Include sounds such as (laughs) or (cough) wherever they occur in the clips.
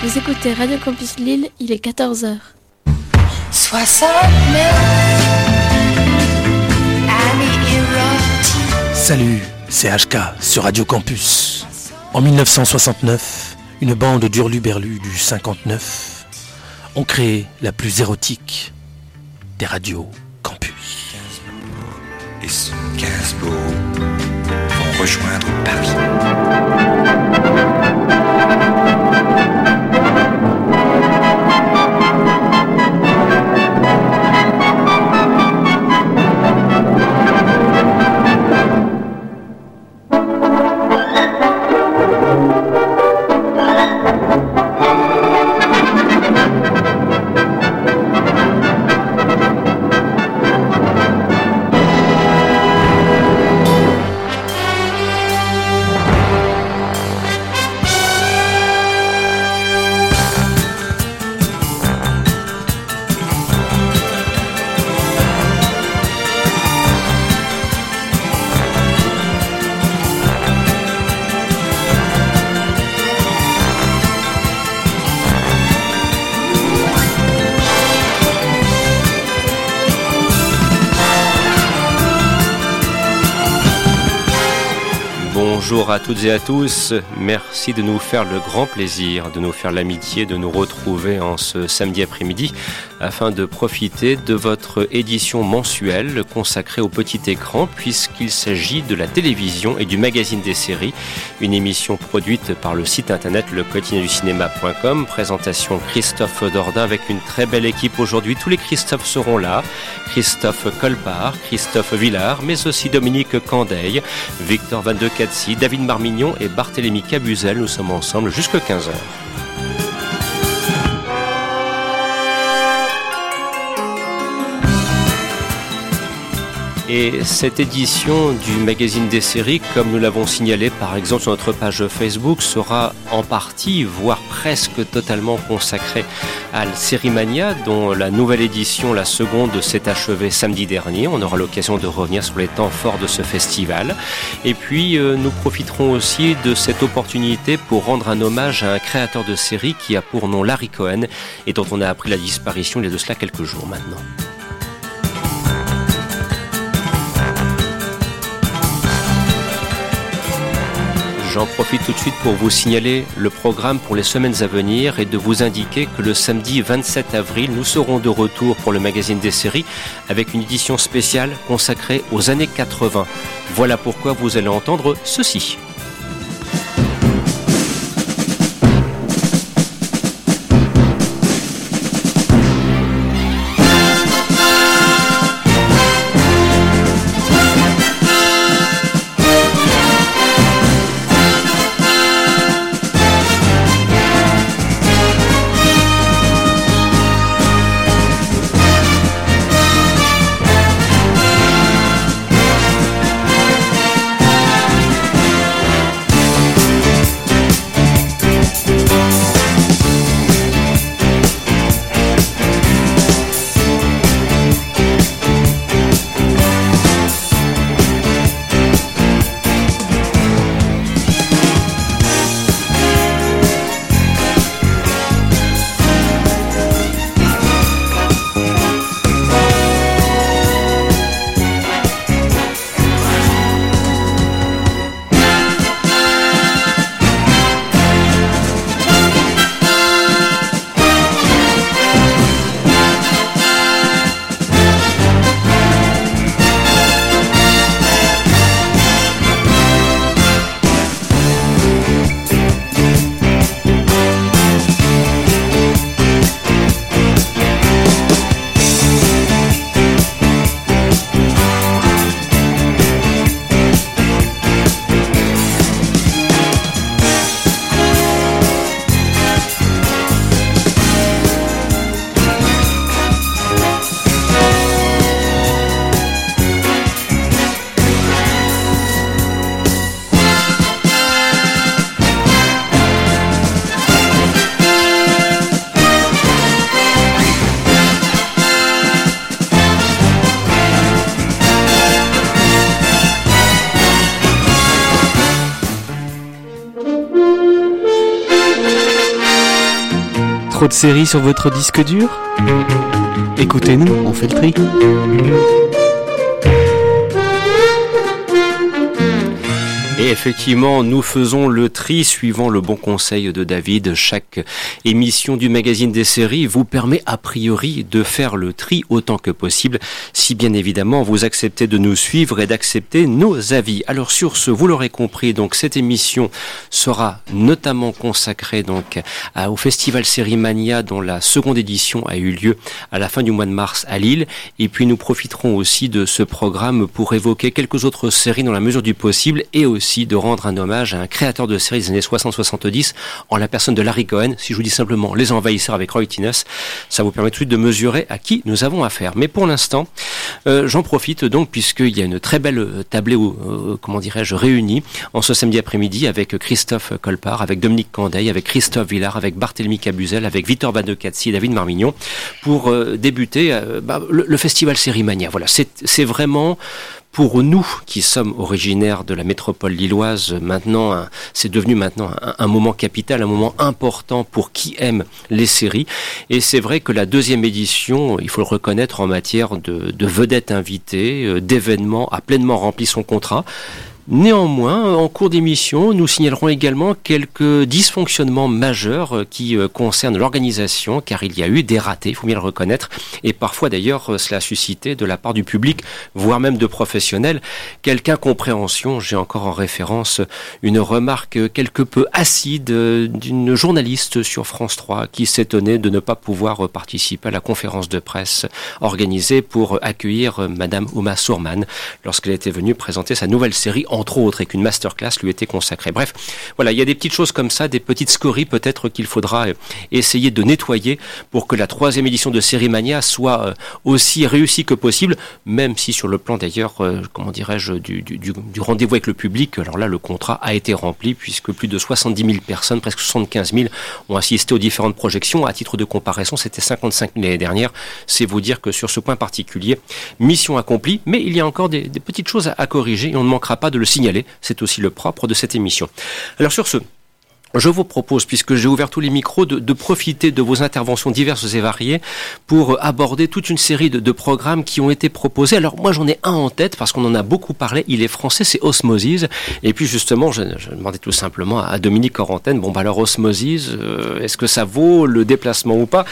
Vous écoutez Radio Campus Lille, il est 14h. 69 Salut, c'est HK sur Radio Campus. En 1969, une bande d'hurluberlus du 59 ont créé la plus érotique des radios campus. Et ce Gainsbourg vont rejoindre Paris. Bonjour à toutes et à tous, merci de nous faire le grand plaisir, de nous faire l'amitié de nous retrouver en ce samedi après-midi afin de profiter de votre édition mensuelle consacrée au petit écran puisqu'il s'agit de la télévision et du magazine des séries, une émission produite par le site internet cinéma.com, présentation Christophe Dordain avec une très belle équipe aujourd'hui, tous les Christophe seront là, Christophe Colpart, Christophe Villard, mais aussi Dominique Candeil, Victor Van de Katsi, David Marmignon et Barthélémy Cabuzel. Nous sommes ensemble jusqu'à 15h. Et cette édition du magazine des séries, comme nous l'avons signalé par exemple sur notre page Facebook, sera en partie, voire presque totalement consacrée à la Série dont la nouvelle édition, la seconde, s'est achevée samedi dernier. On aura l'occasion de revenir sur les temps forts de ce festival. Et puis, euh, nous profiterons aussi de cette opportunité pour rendre un hommage à un créateur de série qui a pour nom Larry Cohen et dont on a appris la disparition il y a de cela quelques jours maintenant. J'en profite tout de suite pour vous signaler le programme pour les semaines à venir et de vous indiquer que le samedi 27 avril, nous serons de retour pour le magazine des séries avec une édition spéciale consacrée aux années 80. Voilà pourquoi vous allez entendre ceci. Séries sur votre disque dur? Écoutez-nous, on fait le tri. Effectivement, nous faisons le tri suivant le bon conseil de David. Chaque émission du magazine des séries vous permet a priori de faire le tri autant que possible, si bien évidemment vous acceptez de nous suivre et d'accepter nos avis. Alors sur ce, vous l'aurez compris, donc cette émission sera notamment consacrée donc au festival Série Mania dont la seconde édition a eu lieu à la fin du mois de mars à Lille. Et puis nous profiterons aussi de ce programme pour évoquer quelques autres séries dans la mesure du possible et aussi de rendre un hommage à un créateur de séries des années 60-70 en la personne de Larry Cohen. Si je vous dis simplement Les Envahisseurs avec Roy Tines, ça vous permet tout de suite de mesurer à qui nous avons affaire. Mais pour l'instant, euh, j'en profite donc puisqu'il y a une très belle euh, tablée, euh, comment dirais-je, réunie en ce samedi après-midi avec Christophe Colpart, avec Dominique Candeil, avec Christophe Villard, avec Barthélemy Cabuzel, avec Victor Badecazzi et David Marmignon pour débuter bah, le, le, festival Sérimania. Voilà, c'est vraiment pour nous qui sommes originaires de la métropole lilloise, maintenant, c'est devenu maintenant un, moment capital, un moment important pour qui aime les séries. Et c'est vrai que la deuxième édition, il faut le reconnaître en matière de, de vedettes invitées, euh, d'événements, a pleinement rempli son contrat. Néanmoins, en cours d'émission, nous signalerons également quelques dysfonctionnements majeurs euh, qui euh, concernent l'organisation, car il y a eu des ratés, il faut bien le reconnaître, et parfois d'ailleurs euh, cela a suscité de la part du public, voire même de professionnels, quelque incompréhension. J'ai encore en référence une remarque quelque peu acide d'une journaliste sur France 3 qui s'étonnait de ne pas pouvoir participer à la conférence de presse organisée pour accueillir Madame Uma Sourman lorsqu'elle était venue présenter sa nouvelle série entre autres, et qu'une masterclass lui était consacrée. Bref, voilà, il y a des petites choses comme ça, des petites scories peut-être qu'il faudra euh, essayer de nettoyer pour que la troisième édition de Série Mania soit euh, aussi réussie que possible, même si sur le plan d'ailleurs, euh, comment dirais-je, du, rendez-vous avec le public, alors là, le contrat a été rempli puisque plus de 70 000 personnes, presque 75 000, ont assisté aux différentes projections. À titre de comparaison, c'était 55 000 l'année dernière. C'est vous dire que sur ce point particulier, mission accomplie, mais il y a encore des, petites choses à corriger et on ne manquera pas de le signaler. C'est aussi le propre de cette émission. Alors sur ce, je vous propose, puisque j'ai ouvert tous les micros, de, profiter de vos interventions diverses et variées pour aborder toute une série de, programmes qui ont été proposés. Alors moi j'en ai un en tête parce qu'on en a beaucoup parlé. Il est français, c'est Osmosis. Et puis justement, je, demandais tout simplement à Dominique Corantène, bon bah alors Osmosis, euh, est-ce que ça vaut le déplacement ou pas?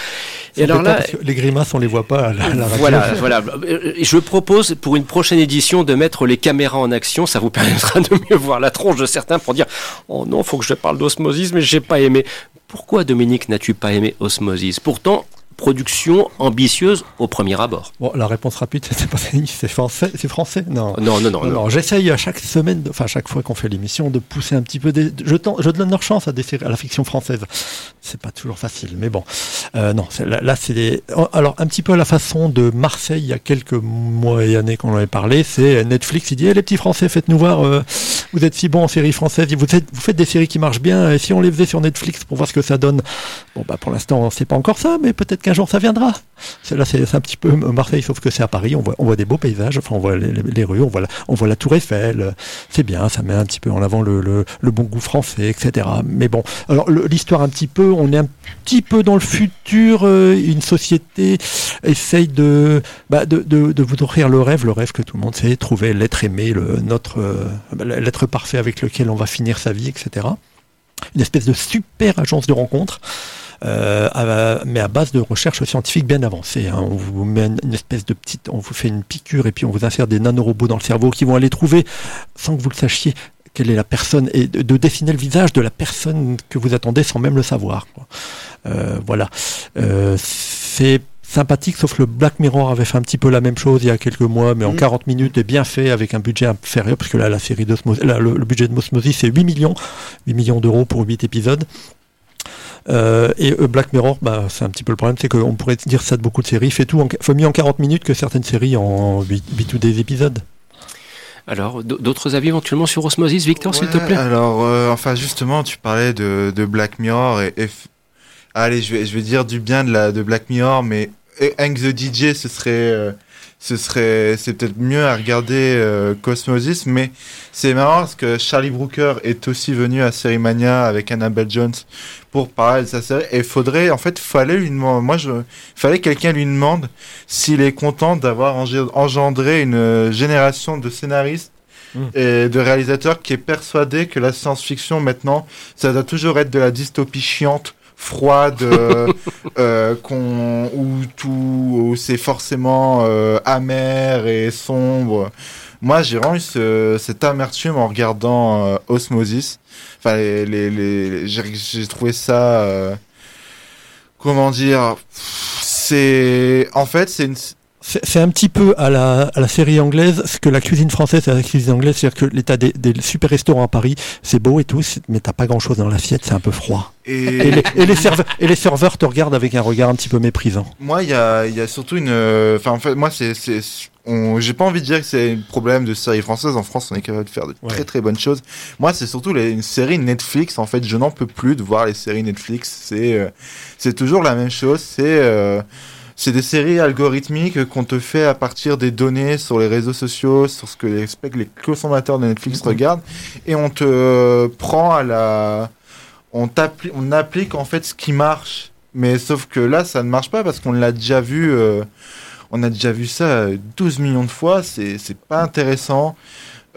Et alors là, les grimaces on les voit pas. À la, voilà, voilà. Euh, je propose pour une prochaine édition de mettre les caméras en action. Ça vous permettra de mieux voir la tronche de certains pour dire, oh non, faut que je parle d'Osmosis Osmosis, mais j'ai pas aimé. Pourquoi, Dominique, n'as-tu pas aimé Osmosis Pourtant, production ambitieuse au premier abord Bon, la réponse rapide, (laughs) c'est français, c'est français? Non. Non, non, non. non, J'essaye à chaque semaine, enfin chaque fois qu'on fait l'émission, de pousser un petit peu. Des, je, je donne leur chance à, des, à la fiction française. C'est pas toujours facile, mais bon. Euh, non, là, là c'est des. Alors un petit peu à la façon de Marseille il y a quelques mois et années qu'on en avait parlé. C'est Netflix. Il dit, eh, les petits Français, faites-nous voir. Euh, vous êtes si bons en séries françaises. Vous faites, vous faites des séries qui marchent bien. Et si on les faisait sur Netflix pour voir ce que ça donne? Bon, bah pour l'instant, c'est pas encore ça, mais peut-être qu'un jour ça viendra. Là, c'est un petit peu Marseille, sauf que c'est à Paris. On voit, des beaux paysages. Enfin, on voit les, rues, on voit, la, Tour Eiffel. C'est bien, ça met un petit peu en avant le, bon goût français, etc. Mais bon, alors l'histoire un petit peu, on est un petit peu dans le futur. Euh, une société essaye de, bah, de, de, vous offrir le rêve, le rêve que tout le monde sait, trouver l'être aimé, notre euh, l'être parfait avec lequel on va finir sa vie, etc. Une espèce de super agence de rencontre euh, mais à base de recherche scientifique bien avancée. Hein. On vous met une espèce de petite, on vous fait une piqûre et puis on vous insère des nanorobots dans le cerveau qui vont aller trouver, sans que vous le sachiez, quelle est la personne et de, dessiner le visage de la personne que vous attendez sans même le savoir. Euh, voilà. Euh, c'est sympathique, sauf le Black Mirror avait fait un petit peu la même chose il y a quelques mois, mais en 40 mm. minutes et bien fait avec un budget inférieur, parce que là, la série d'Osmosis, le, le, budget de Osmosis, c'est 8 millions, 8 millions d'euros pour 8 épisodes. Euh, et euh, Black Mirror, bah, c'est un petit peu le problème, c'est qu'on pourrait dire ça de beaucoup de séries, fait tout, en, fait mieux en 40 minutes que certaines séries en 8, ou des épisodes. Alors, d'autres avis éventuellement sur Osmosis, Victor, s'il te plaît? Alors, euh, enfin, justement, tu parlais de, Black Mirror et, allez, je vais, je vais dire du bien de, la, de Black Mirror, mais Hank the DJ, ce serait, ce serait, c'est peut-être mieux à regarder euh, Cosmosis, mais c'est marrant parce que Charlie Brooker est aussi venu à Série Mania avec Annabelle Jones pour parler de sa série. Et faudrait, en fait, fallait lui demander, moi je, fallait que quelqu'un lui demande s'il est content d'avoir engendré une génération de scénaristes Mm. et de réalisateurs qui est persuadé que la science-fiction maintenant, ça doit toujours être de la dystopie chiante froide euh, (laughs) euh, qu'on où tout où c'est forcément euh, amer et sombre. Moi j'ai vraiment eu ce, cette amertume en regardant euh, Osmosis. Enfin les, les, les- j'ai trouvé ça euh, comment dire c'est en fait c'est une C'est un petit peu à la, à la série anglaise ce que la cuisine française est à la cuisine anglaise, c'est-à-dire que l'état des, des super restaurants à Paris, c'est beau et tout, mais t'as pas grand-chose dans l'assiette, c'est un peu froid. Et et les, et, les serveurs, et les serveurs te regardent avec un regard un petit peu méprisant. Moi, il y a, il y a surtout une. euh, Enfin, en fait, moi, c'est, j'ai pas envie de dire que c'est un problème de série française. En France, on est capable de faire de Ouais. très très bonnes choses. Moi, c'est surtout les, une série Netflix. En fait, je n'en peux plus de voir les séries Netflix. C'est, euh, c'est toujours la même chose. C'est, euh, c'est des séries algorithmiques qu'on te fait à partir des données sur les réseaux sociaux, sur ce que les, les consommateurs de Netflix regardent, et on te euh, prend à la, on t'appli- on applique en fait ce qui marche. Mais sauf que là, ça ne marche pas parce qu'on l'a déjà vu. euh, on a déjà vu ça euh, 12 millions de fois. C'est c'est pas intéressant.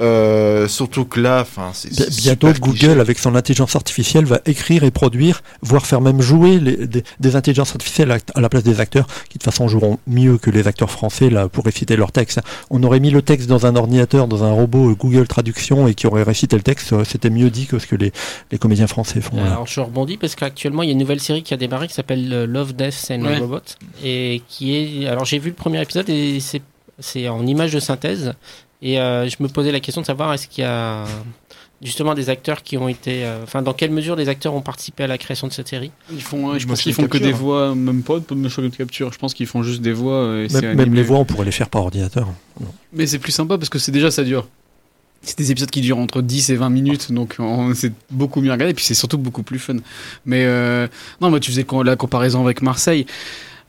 Euh, surtout que là, enfin, c'est Bi- c'est Bientôt, super Google, cliché. avec son intelligence artificielle, va écrire et produire, voire faire même jouer les- des, des intelligences artificielles à, à la place des acteurs, qui de toute façon joueront mieux que les acteurs français là pour réciter leur texte. On aurait mis le texte dans un ordinateur, dans un robot euh, Google Traduction, et qui aurait récité le texte, euh, c'était mieux dit que ce que les, les comédiens français font. Alors je rebondis parce qu'actuellement il y a une nouvelle série qui a démarré qui s'appelle Love, Death and Ouais. Robot et qui est alors j'ai vu le premier épisode et c'est c'est en image de synthèse et euh, je me posais la question de savoir est-ce qu'il y a justement des acteurs qui ont été euh, enfin dans quelle mesure des acteurs ont participé à la création de cette série? Ils font, je pense qu'ils font que des voix, même pas de motion capture. Je pense qu'ils font juste des voix. euh, et Même, les voix, on pourrait les faire par ordinateur. Mais c'est plus sympa parce que c'est déjà ça dure. C'est des épisodes qui durent entre 10 et 20 minutes, donc on- c'est beaucoup mieux à regarder, et puis c'est surtout beaucoup plus fun. Mais euh, non, moi tu faisais la comparaison avec Marseille.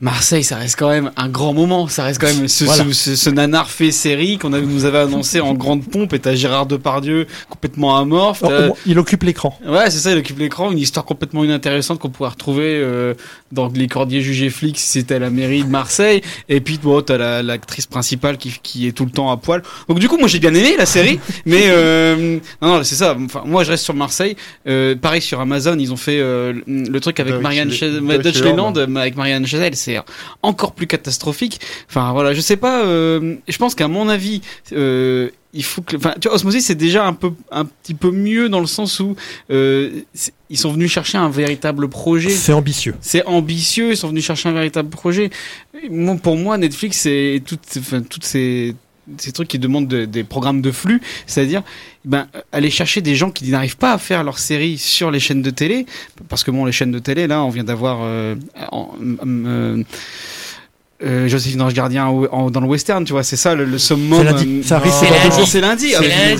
Marseille, ça reste quand même un grand moment. Ça reste quand même ce, Voilà. ce, ce- ce nanar fait série qu'on a- nous avait annoncé en grande pompe. Et t'as Gérard Depardieu complètement amorphe. Oh, moins, il occupe l'écran. Ouais, c'est ça, il occupe l'écran, une histoire complètement inintéressante qu'on pourrait retrouver euh, dans Les Cordiers jugés flics si c'était à la mairie de Marseille. Et puis, bon, t'as la- l'actrice principale qui, qui est tout le temps à poil. Donc, du coup, moi, j'ai bien aimé la série, (laughs) mais euh, non, non, c'est ça. Enfin, moi, je reste sur Marseille. Euh, pareil, sur Amazon, ils ont fait euh, le truc avec Deutsche- Marianne Deutschland, Land. avec Marianne Chazelle, c'est encore plus catastrophique. Enfin, voilà, je sais pas. euh, je pense qu'à mon avis, euh, il faut que, enfin, tu vois, Osmosis c'est déjà un peu, un petit peu mieux dans le sens où euh, ils sont venus chercher un véritable projet. C'est ambitieux. C'est ambitieux, ils sont venus chercher un véritable projet. Moi, pour moi, Netflix, c'est toutes, enfin, toutes ces, ces trucs qui demandent de- des programmes de flux, c'est-à-dire ben, aller chercher des gens qui n'arrivent pas à faire leur série sur les chaînes de télé, parce que bon, les chaînes de télé, là, on vient d'avoir euh, euh, euh, Joséphine Ange Gardien dans le western, tu vois, c'est ça le, le summum. C'est lundi. euh, Ça arrive c'est lundi. jour. c'est lundi. C'est ah.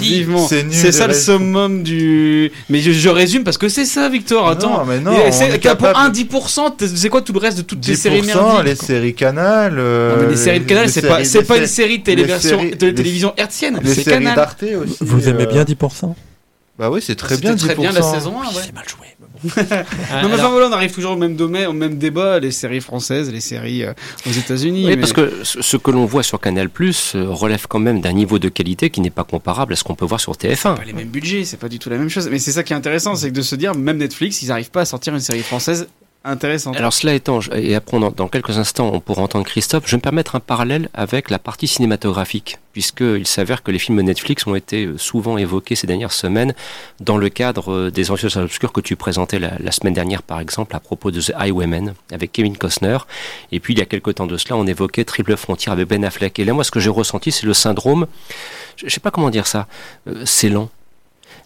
C'est nul C'est de ça le summum du. Mais je, je résume parce que c'est ça, Victor. Attends. Non, mais non, c'est pour un 10%, t'es- c'est quoi tout le reste de toutes les 10%, séries merdiques les séries Canal. euh, Non, mais les séries de Canal, les c'est pas, c'est pas une séries- série de téléversion, séries- de les- télévision hertzienne, Les c'est séries Canal. aussi. Vous aimez euh, bien 10% Bah oui, c'est très bien. très 10%. bien la saison 1, Oui, ouais. c'est mal joué. (laughs) Non, mais Alors- enfin voilà, on arrive toujours au même domaine, au même débat, les séries françaises, les séries euh, aux États-Unis. Oui, mais- parce que ce ce que l'on voit sur Canal Plus relève quand même d'un niveau de qualité qui n'est pas comparable à ce qu'on peut voir sur TF1. pas les mêmes budgets, c'est pas du tout la même chose. Mais c'est ça qui est intéressant, c'est que de se dire, même Netflix, ils n'arrivent pas à sortir une série française intéressante. Alors cela étant, et après en- dans quelques instants on pourra entendre Christophe, je vais me permettre un parallèle avec la partie cinématographique, puisqu'il s'avère que les films Netflix ont été euh, souvent évoqués ces dernières semaines dans le cadre euh, des Anciennes obscures que tu présentais la, la semaine dernière par exemple à propos de The Highwaymen avec Kevin Costner, et puis il y a quelques temps de cela on évoquait Triple Frontière avec Ben Affleck, et là moi ce que j'ai ressenti c'est le syndrome, je je sais pas comment dire ça, euh, c'est lent.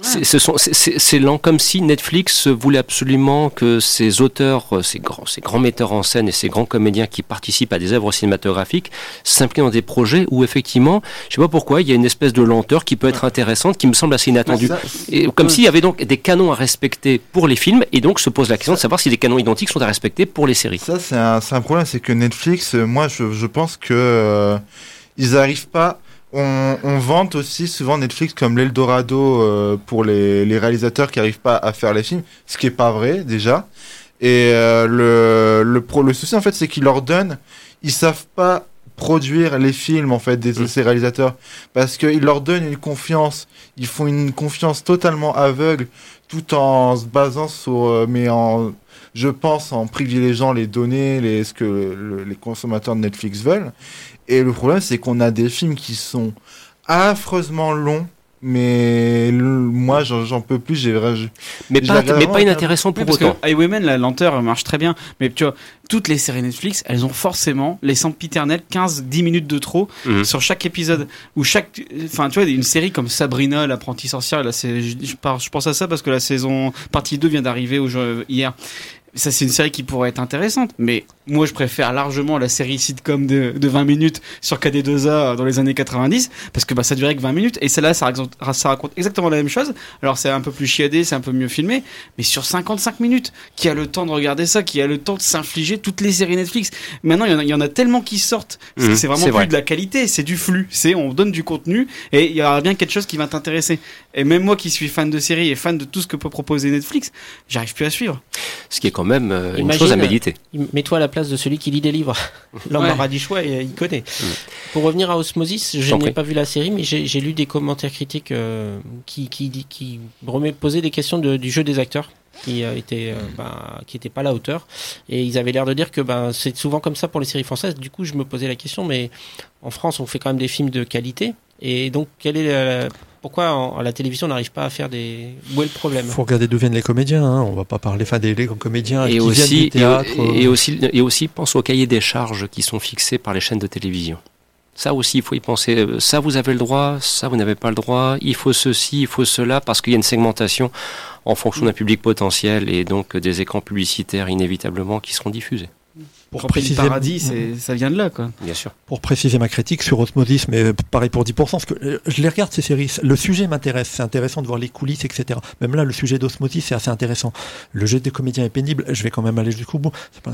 C'est- lent, comme si Netflix voulait absolument que ces auteurs, euh, ces grands, ces grands metteurs en scène et ces grands comédiens qui participent à des œuvres cinématographiques s'impliquent dans des projets où effectivement, je sais pas pourquoi, il y a une espèce de lenteur qui peut être intéressante, qui me semble assez inattendue. Ça, Et comme s'il y avait donc des canons à respecter pour les films, et donc se pose la question de savoir si des canons identiques sont à respecter pour les séries. Ça, c'est un, problème, c'est que Netflix, euh, moi, je, je pense que euh, ils arrivent pas. On, on vante aussi souvent Netflix comme l'Eldorado euh, pour les, les réalisateurs qui arrivent pas à faire les films, ce qui est pas vrai déjà. Et euh, le, le, pro, le souci en fait, c'est qu'ils leur donnent, ils savent pas produire les films en fait des de ces réalisateurs parce qu'ils leur donnent une confiance, ils font une confiance totalement aveugle tout en se basant sur, euh, mais en, je pense en privilégiant les données, les, ce que le- les consommateurs de Netflix veulent. Et le problème, c'est qu'on a des films qui sont affreusement longs, mais le- moi, j'en peux plus. J'ai Mais pas, mais pas inintéressant pour Oui, parce autant. que Highwaymen, la lenteur marche très bien. Mais tu vois, toutes les séries Netflix, elles ont forcément les sempiternels 15-10 minutes de trop Mhm. sur chaque épisode. Ou chaque. Enfin, tu vois, une série comme Sabrina, l'apprentie sorcière, là, je, je pense à ça parce que la saison partie 2 vient d'arriver hier. Ça, c'est une série qui pourrait être intéressante. Mais moi, je préfère largement la série sitcom de, de 20 minutes sur KD2A dans les années 90 parce que bah, ça durait que 20 minutes. Et celle-là, ça raconte, ça raconte exactement la même chose. Alors, c'est un peu plus chiadé, c'est un peu mieux filmé. Mais sur 55 minutes, qui a le temps de regarder ça, qui a le temps de s'infliger toutes les séries Netflix. Maintenant, il y en a, il y en a tellement qui sortent. C'est Mhm, c'est vraiment plus vrai. de la qualité, c'est du flux. C'est on donne du contenu et il y aura bien quelque chose qui va t'intéresser. Et même moi qui suis fan de séries et fan de tout ce que peut proposer Netflix, j'arrive plus à suivre. Ce qui est quand même euh, une chose à méditer. Mets-toi à la place de celui qui lit des livres. (laughs) L'homme Ouais. aura du choix et euh, il connaît. Pour revenir à Osmosis, je n'ai pas vu la série, mais j'ai lu des commentaires critiques euh, qui, qui, dit- qui remet- posaient des questions de- du jeu des acteurs qui euh, étaient euh, ben, qui étaient pas à la hauteur et ils avaient l'air de dire que ben c'est souvent comme ça pour les séries françaises du coup je me posais la question mais en France on fait quand même des films de qualité et donc quelle est la- pourquoi en- à la télévision on n'arrive pas à faire des où est le problème faut regarder d'où viennent les comédiens. Hein. On va pas parler enfin, des les comédiens Et qui viennent aussi, du théâtre. et, et euh, aussi, et aussi, pense aux cahiers des charges qui sont fixés par les chaînes de télévision. Ça aussi, il faut y penser. Euh, Ça, vous avez le droit, ça, vous n'avez pas le droit. Il faut ceci, il faut cela, parce qu'il y a une segmentation en fonction d'un public potentiel et donc des écrans publicitaires inévitablement qui seront diffusés. Pour préciser, paradis, c'est, ça vient de là, quoi. Bien sûr. pour préciser ma critique sur Osmosis, mais pareil pour 10%, parce que euh, je les regarde ces séries. Le sujet m'intéresse, c'est intéressant de voir les coulisses, etc. Même là, le sujet d'Osmosis, c'est assez intéressant. Le jeu des comédiens est pénible, je vais quand même aller jusqu'au bout.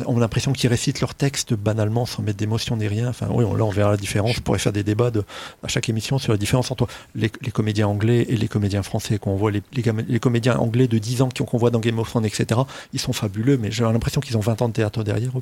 On a l'impression qu'ils récitent leur texte banalement, sans mettre d'émotion ni rien. Enfin, oui, on- là, on verra la différence. On pourrait faire des débats de, à chaque émission sur la différence entre les, les comédiens anglais et les comédiens français qu'on voit. Les, les, comédiens anglais de 10 ans qui- qu'on voit dans Game of Thrones, etc. Ils sont fabuleux, mais j'ai l'impression qu'ils ont 20 ans de théâtre derrière eux.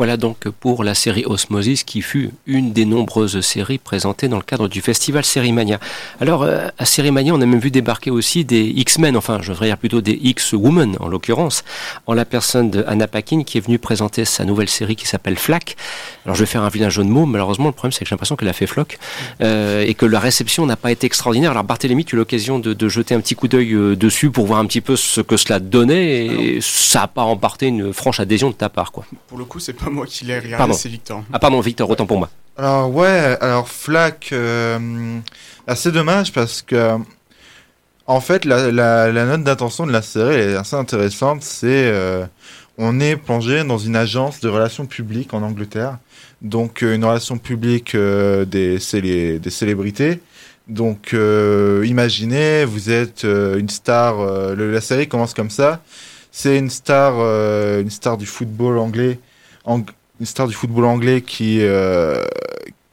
Voilà donc pour la série Osmosis qui fut une des nombreuses séries présentées dans le cadre du festival Sérimania. Alors euh, à Sérimania on a même vu débarquer aussi des X-Men, enfin je devrais dire plutôt des X-Women en l'occurrence, en la personne de Anna Paquin qui est venue présenter sa nouvelle série qui s'appelle Flack. Alors je vais faire un vilain jeu de mots, malheureusement le problème c'est que j'ai l'impression qu'elle a fait floc euh, et que la réception n'a pas été extraordinaire. Alors Barthélémy tu as eu l'occasion de, de jeter un petit coup d'œil euh, dessus pour voir un petit peu ce que cela donnait et ça n'a pas emporté une franche adhésion de ta part quoi. Pour le coup, c'est pas moi qui l'ai regardé, c'est Victor. Ah pardon Victor, autant pour moi. Alors ouais, alors Flack, euh, assez dommage parce que en fait la, la, la note d'intention de la série est assez intéressante. C'est euh, on est plongé dans une agence de relations publiques en Angleterre, donc euh, une relation publique euh, des, célé- des célébrités. Donc euh, imaginez, vous êtes euh, une star. euh, le- la série commence comme ça. C'est une star, euh, une star du football anglais, ang- une star du football anglais qui euh,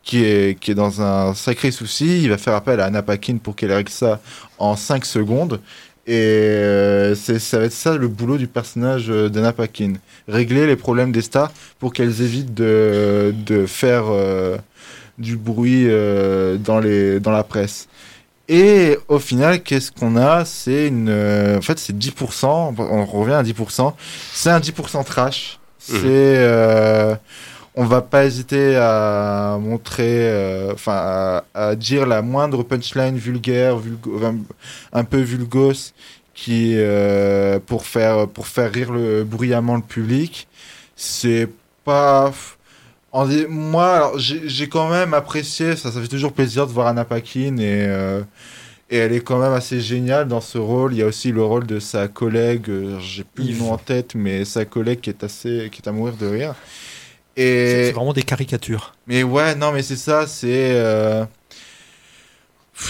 qui est qui est dans un sacré souci. Il va faire appel à Anna Paquin pour qu'elle règle ça en 5 secondes. Et euh, ça va être ça le boulot du personnage euh, d'Anna Paquin, régler les problèmes des stars pour qu'elles évitent de de faire euh, du bruit dans les dans la presse. Et au final, qu'est-ce qu'on a? C'est une, en fait, c'est 10%. On revient à 10%. C'est un 10% trash. C'est, euh, on va pas hésiter à montrer, euh, enfin, à, dire la moindre punchline vulgaire, un peu vulgose, qui euh, pour faire pour faire rire le bruyamment le public. C'est pas en moi, j'ai quand même apprécié, ça, ça fait toujours plaisir de voir Anna Paquin et, et elle est quand même assez géniale dans ce rôle. Il y a aussi le rôle de sa collègue, euh, j'ai plus le Yves. nom en tête, mais sa collègue qui est assez, qui est à mourir de rire. C'est Et c'est vraiment des caricatures. mais ouais, non, mais c'est ça, c'est. euh,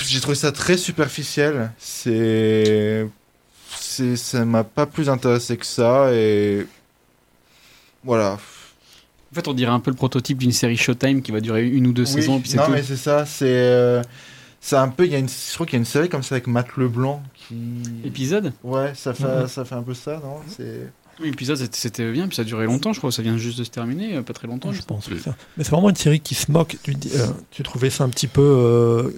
J'ai trouvé ça très superficiel. C'est. c'est- Ça m'a pas plus intéressé que ça et. Voilà. En fait, on dirait un peu le prototype d'une série Showtime qui va durer une ou deux Oui, saisons. Puis c'est non, tout. mais c'est ça. C'est euh, c'est un peu. Il y a une, je crois qu'il y a une série comme ça avec Matt Leblanc qui. Épisode Ouais, ça fait, ça fait un peu ça, non? C'est. Oui, épisode, c'était- c'était bien, puis ça a duré longtemps, je crois. Ça vient juste de se terminer, euh, pas très longtemps. Je pense que ça. Mais c'est vraiment une série qui se moque. Tu, euh, tu trouvais ça un petit peu euh,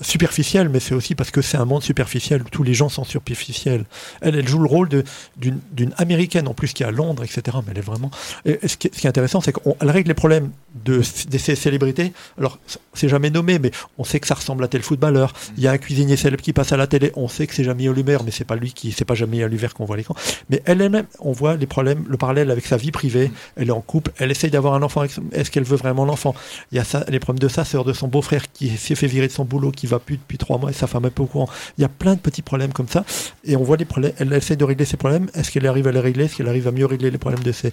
euh, superficiel, mais c'est aussi parce que c'est un monde superficiel où tous les gens sont superficiels. Elle, elle joue le rôle d'une américaine en plus qui est à Londres, etc. Mais elle est vraiment. Ce, qui est, intéressant, c'est qu'elle règle les problèmes de, de ces célébrités. Alors, c'est jamais nommé, mais on sait que ça ressemble à tel footballeur. Il y a un cuisinier célèbre qui passe à la télé. On sait que c'est Jamie Oliver, mais c'est pas lui qui, c'est pas Jamie Oliver qu'on voit à l'écran. Mais elle elle-même, on voit les problèmes, le parallèle avec sa vie privée. Elle est en couple, elle essaye d'avoir un enfant. Est-ce qu'elle veut vraiment l'enfant? Il y a ça, les problèmes de sa sœur, de son beau-frère qui s'est fait virer de son boulot, qui va plus depuis trois mois et sa femme est pas au courant. Il y a plein de petits problèmes comme ça. Et on voit les problèmes. Elle essaie de régler ses problèmes. Est-ce qu'elle arrive à les régler? Est-ce qu'elle arrive à mieux régler les problèmes de ses,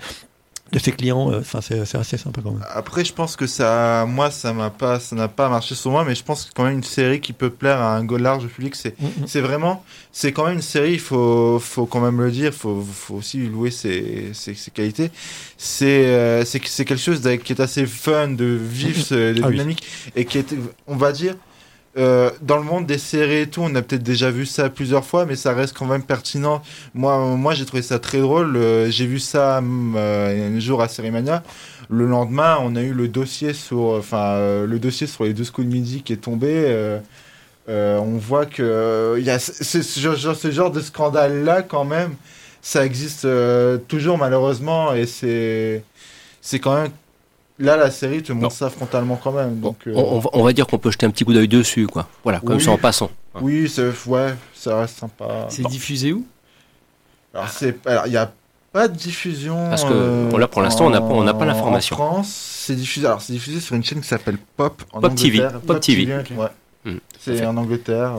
de ses clients? Euh, Enfin, c'est c'est assez sympa quand même. Après, je pense que ça, moi, ça m'a pas, ça n'a pas marché sur moi, mais je pense que quand même une série qui peut plaire à un large public, c'est, Mm, mm. c'est vraiment, c'est quand même une série. Il faut, faut quand même le dire. Faut, faut aussi louer ses, ses, ses qualités. C'est, euh, c'est, quelque chose qui est assez fun, de vif, de Ah oui. dynamique, et qui est, on va dire. Euh, dans le monde des séries et tout, on a peut-être déjà vu ça plusieurs fois, mais ça reste quand même pertinent. Moi, moi j'ai trouvé ça très drôle. Euh, j'ai vu ça hum, euh, un jour à Sérimania. Le lendemain, on a eu le dossier sur, enfin, euh, le dossier sur les deux coups de midi qui est tombé. on voit que il y a ce, genre, ce genre de scandale-là, quand même, ça existe toujours malheureusement, et c'est quand même. Là, la série te montre ça frontalement quand même. Donc, euh, On, on va, on va dire qu'on peut jeter un petit coup d'œil dessus, quoi. Voilà, comme Oui. ça en passant. oui, c'est, ouais, ça reste sympa. C'est diffusé où? Alors, c'est, alors, il n'y a pas de diffusion. Parce que, euh, bon, là, pour l'instant, on n'a pas- on n'a pas l'information. En France, c'est diffusé. Alors, c'est diffusé sur une chaîne qui s'appelle Pop. En Pop TV. Pop TV. ouais. Hmm. C'est en Angleterre.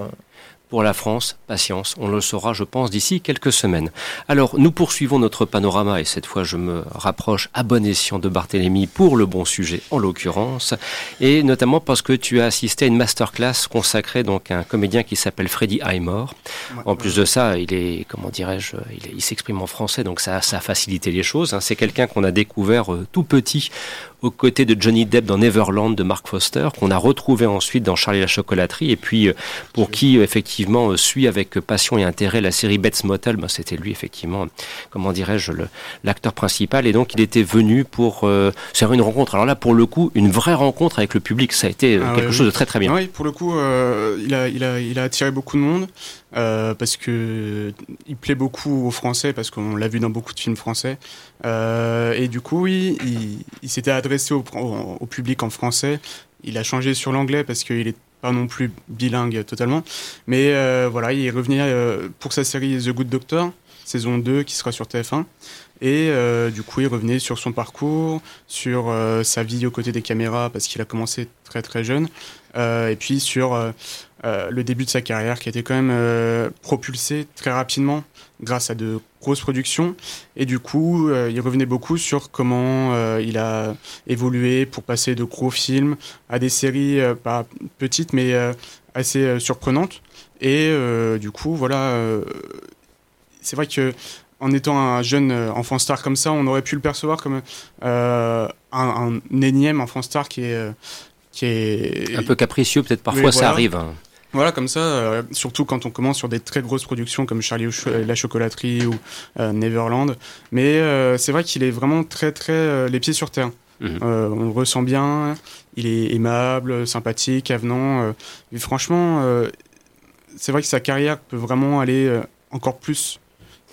Pour la France, patience, on le saura, je pense, d'ici quelques semaines. Alors, nous poursuivons notre panorama et cette fois, je me rapproche à bon escient de Barthélemy pour le bon sujet, en l'occurrence, et notamment parce que tu as assisté à une masterclass consacrée donc à un comédien qui s'appelle Freddy Highmore. En plus de ça, il est, comment dirais-je, il, s'exprime en français, donc ça, ça a facilité les choses. hein. C'est quelqu'un qu'on a découvert euh, tout petit aux côtés de Johnny Depp dans Neverland de Mark Foster, qu'on a retrouvé ensuite dans Charlie la chocolaterie, et puis euh, pour qui euh, effectivement euh, suit avec passion et intérêt la série Bates Motel, ben, c'était lui effectivement, comment dirais-je, l'acteur principal, et donc il était venu pour euh, faire une rencontre. Alors là, pour le coup, une vraie rencontre avec le public, ça a été Ah quelque chose de très très bien. Ah oui, pour le coup, euh, il, a, il, a, il a attiré beaucoup de monde euh, parce que il plaît beaucoup aux Français parce qu'on l'a vu dans beaucoup de films français. Euh, et du coup, oui, il, il s'était adressé au, au, public en français. Il a changé sur l'anglais parce qu'il est pas non plus bilingue totalement. Mais euh, voilà, il est revenu euh, pour sa série The Good Doctor, saison 2, qui sera sur TF1. Et euh, du coup, il revenait sur son parcours, sur sa vie aux côtés des caméras, parce qu'il a commencé très très jeune. Et puis sur le début de sa carrière, qui a été quand même propulsé très rapidement grâce à de grosses productions. Et du coup, euh, il revenait beaucoup sur comment euh, il a évolué pour passer de gros films à des séries euh, pas petites, mais assez surprenantes. Et du coup, voilà, c'est vrai que en étant un jeune enfant star comme ça, on aurait pu le percevoir comme un, un énième enfant star qui est, qui est Un peu capricieux, peut-être parfois Oui, ça arrive. Voilà, comme ça, euh, surtout quand on commence sur des très grosses productions comme Charlie et la chocolaterie ou euh, Neverland. Mais euh, c'est vrai qu'il est vraiment très, très euh, les pieds sur terre. Mhm. Euh, on le ressent bien, il est aimable, sympathique, avenant. euh, et franchement, euh, c'est vrai que sa carrière peut vraiment aller euh, encore plus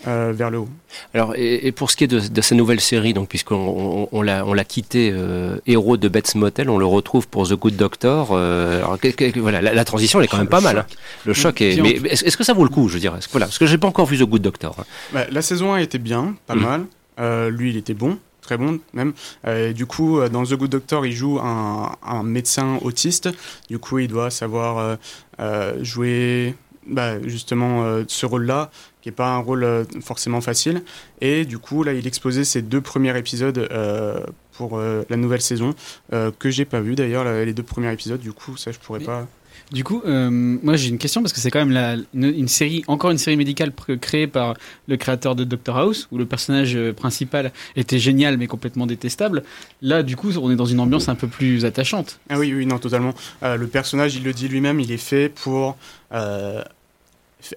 euh, vers le haut. Alors, et, et pour ce qui est de, de sa nouvelle série, donc puisqu'on on, on l'a quitté euh, héros de Bates Motel, on le retrouve pour The Good Doctor. euh, alors, que- que- voilà, la, la transition elle est quand même pas mal. hein. Le choc est. Mais est-ce que ça vaut le coup, je dirais Voilà, parce que j'ai pas encore vu The Good Doctor. hein. Bah, la saison 1 était bien, pas Mhm. mal. Euh, lui, il était bon, très bon même. Euh, du coup, dans The Good Doctor, il joue un, un médecin autiste. Du coup, il doit savoir euh, euh, jouer bah, justement euh, ce rôle-là, qui n'est pas un rôle euh, forcément facile. Et du coup, là, il exposait ses deux premiers épisodes euh, pour la nouvelle saison, que j'ai pas vu d'ailleurs, les deux premiers épisodes. Du coup, ça, je pourrais Mais- pas. Du coup, moi j'ai une question parce que c'est quand même la, une, une série, encore une série médicale créée par le créateur de Doctor House, où le personnage principal était génial mais complètement détestable. Là, du coup, on est dans une ambiance un peu plus attachante. Ah oui, oui, non, totalement. Le personnage, il le dit lui-même, il est fait pour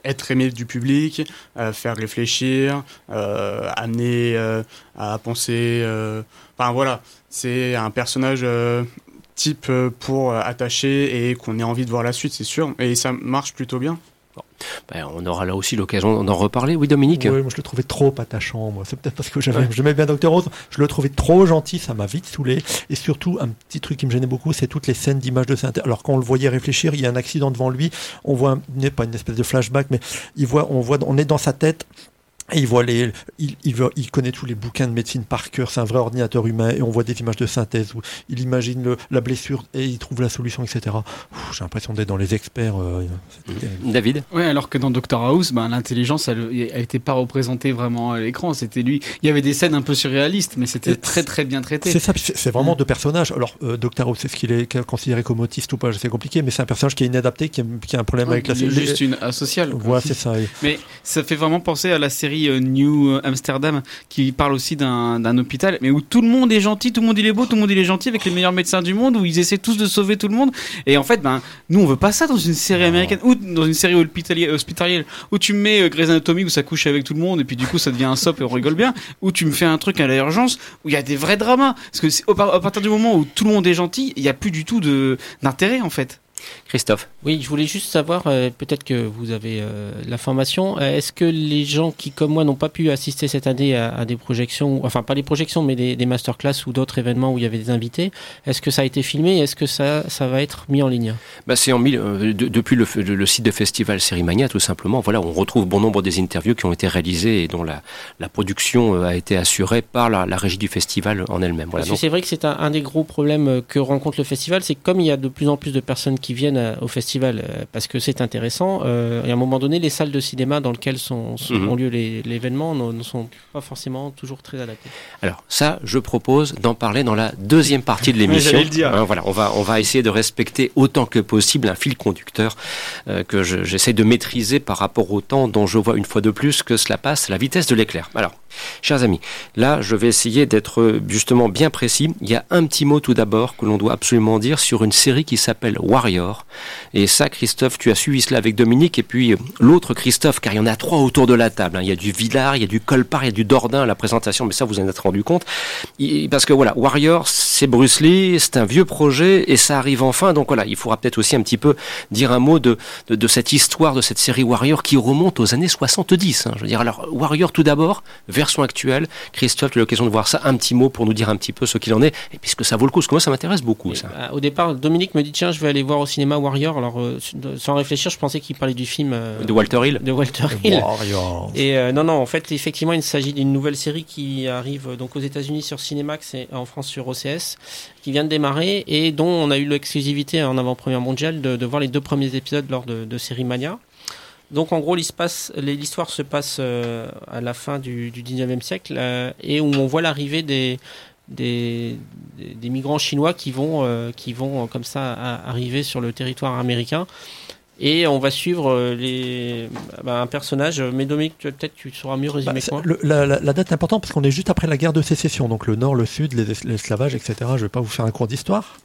être aimé du public, euh, faire réfléchir, euh, amener euh, à penser. Enfin voilà, c'est un personnage type pour attacher et qu'on ait envie de voir la suite, c'est sûr. Et ça marche plutôt bien. Ben, on aura là aussi l'occasion d'en reparler. Oui, Dominique Oui, moi je le trouvais trop attachant. Moi, c'est peut-être parce que j'aimais bien Dr Rose. Je le trouvais trop gentil, ça m'a vite saoulé. Et surtout, un petit truc qui me gênait beaucoup, c'est toutes les scènes d'images de synthèse. Alors quand on le voyait réfléchir, il y a un accident devant lui. On voit, un- pas une espèce de flashback, mais on voit, on est dans sa tête. Et il voit les, il, il, voit- il connaît tous les bouquins de médecine par cœur. C'est un vrai ordinateur humain. Et on voit des images de synthèse où il imagine le, la blessure et il trouve la solution, etc. J'ai l'impression d'être dans les experts. euh, terrible. David? Ouais, alors que dans Doctor House, ben, l'intelligence, elle, elle était pas représentée vraiment à l'écran. C'était lui. Il y avait des scènes un peu surréalistes, mais c'était très très bien traité. C'est ça, c'est vraiment deux personnages. Alors, euh, Doctor House, est-ce qu'il est considéré comme autiste ou pas? C'est compliqué, mais c'est un personnage qui est inadapté, qui a, qui a un problème avec la est juste une asociale. quoi. Voilà, c'est ça. Et- Mais ça fait vraiment penser à la série euh, New Amsterdam qui parle aussi d'un hôpital, mais où tout le monde est gentil, tout le monde il est beau, tout le monde il est gentil avec les meilleurs médecins du monde, où ils essaient tous de sauver tout le monde. Et en fait, ben nous on veut pas ça dans une série américaine ou dans une série hospitalière, où tu me mets euh, Grey's Anatomy où ça couche avec tout le monde et puis du coup ça devient un sop et on rigole bien, ou tu me fais un truc à l'urgence où il y a des vrais dramas. Parce que à partir du moment où tout le monde est gentil, il y a plus du tout de d'intérêt en fait. Christophe Oui, je voulais juste savoir, euh, peut-être que vous avez euh, l'information, euh, est-ce que les gens qui, comme moi, n'ont pas pu assister cette année à, à des projections, enfin pas les projections, mais des, des masterclass ou d'autres événements où il y avait des invités, est-ce que ça a été filmé et est-ce que ça, ça va être mis en ligne? Bah, c'est en mille- de- depuis le, le- le site de festival Sérimania, tout simplement. Voilà, on retrouve bon nombre des interviews qui ont été réalisées et dont la, la production a été assurée par la, la régie du festival en elle-même. Voilà, Parce donc- que c'est vrai que c'est un, un des gros problèmes que rencontre le festival, c'est que comme il y a de plus en plus de personnes qui viennent au festival euh, parce que c'est intéressant, euh, et à un moment donné, les salles de cinéma dans lesquelles sont, sont- Mhm. ont lieu l'événement ne, sont pas forcément toujours très adaptées. Alors ça, je propose d'en parler dans la deuxième partie de (laughs) l'émission. Hein, voilà, on va on va essayer de respecter autant que possible un fil conducteur euh, que je- j'essaie de maîtriser par rapport au temps dont je vois une fois de plus que cela passe la vitesse de l'éclair. Alors, chers amis, là, je vais essayer d'être euh, justement bien précis. Il y a un petit mot tout d'abord que l'on doit absolument dire sur une série qui s'appelle Warrior. Et ça, Christophe, tu as suivi cela avec Dominique et puis euh, l'autre Christophe, car il y en a trois autour de la table. hein. Il y a du Villard, il y a du Colpart, il y a du Dordain à la présentation, mais ça, vous en êtes rendu compte. Parce que voilà, Warrior, c'est Bruce Lee, c'est un vieux projet et ça arrive enfin. Donc voilà, il faudra peut-être aussi un petit peu dire un mot de, de, de cette histoire, de cette série Warrior qui remonte aux années 70. hein. Je veux dire, alors Warrior tout d'abord, version actuelle. Christophe, tu as l'occasion de voir ça. Un petit mot pour nous dire un petit peu ce qu'il en est et puisque ça vaut le coup, parce que moi ça m'intéresse beaucoup. Ça. euh, au départ, Dominique me dit tiens, je vais aller voir au cinéma Warrior. Alors, euh, sans réfléchir, je pensais qu'il parlait du film euh, De Walter Hill. de Walter Hill. Warrior. Et euh, non, non, en fait, effectivement, il s'agit d'une nouvelle série qui arrive donc aux États-Unis sur Cinemax et en France sur OCS, qui vient de démarrer et dont on a eu l'exclusivité en avant-première mondiale de, de voir les deux premiers épisodes lors de, de Série Mania. Donc en gros, l'histoire se passe euh, à la fin du, du 19e siècle euh, et où on voit l'arrivée des, des, des- des migrants chinois qui vont, euh, qui vont comme ça à- arriver sur le territoire américain. Et on va suivre les, bah, un personnage. Mais Dominique, peut-être tu sauras mieux résumer Bah, le- la, la- la date est importante parce qu'on est juste après la guerre de sécession, donc le nord, le sud, les es- l'esclavage, etc. Je ne vais pas vous faire un cours d'histoire.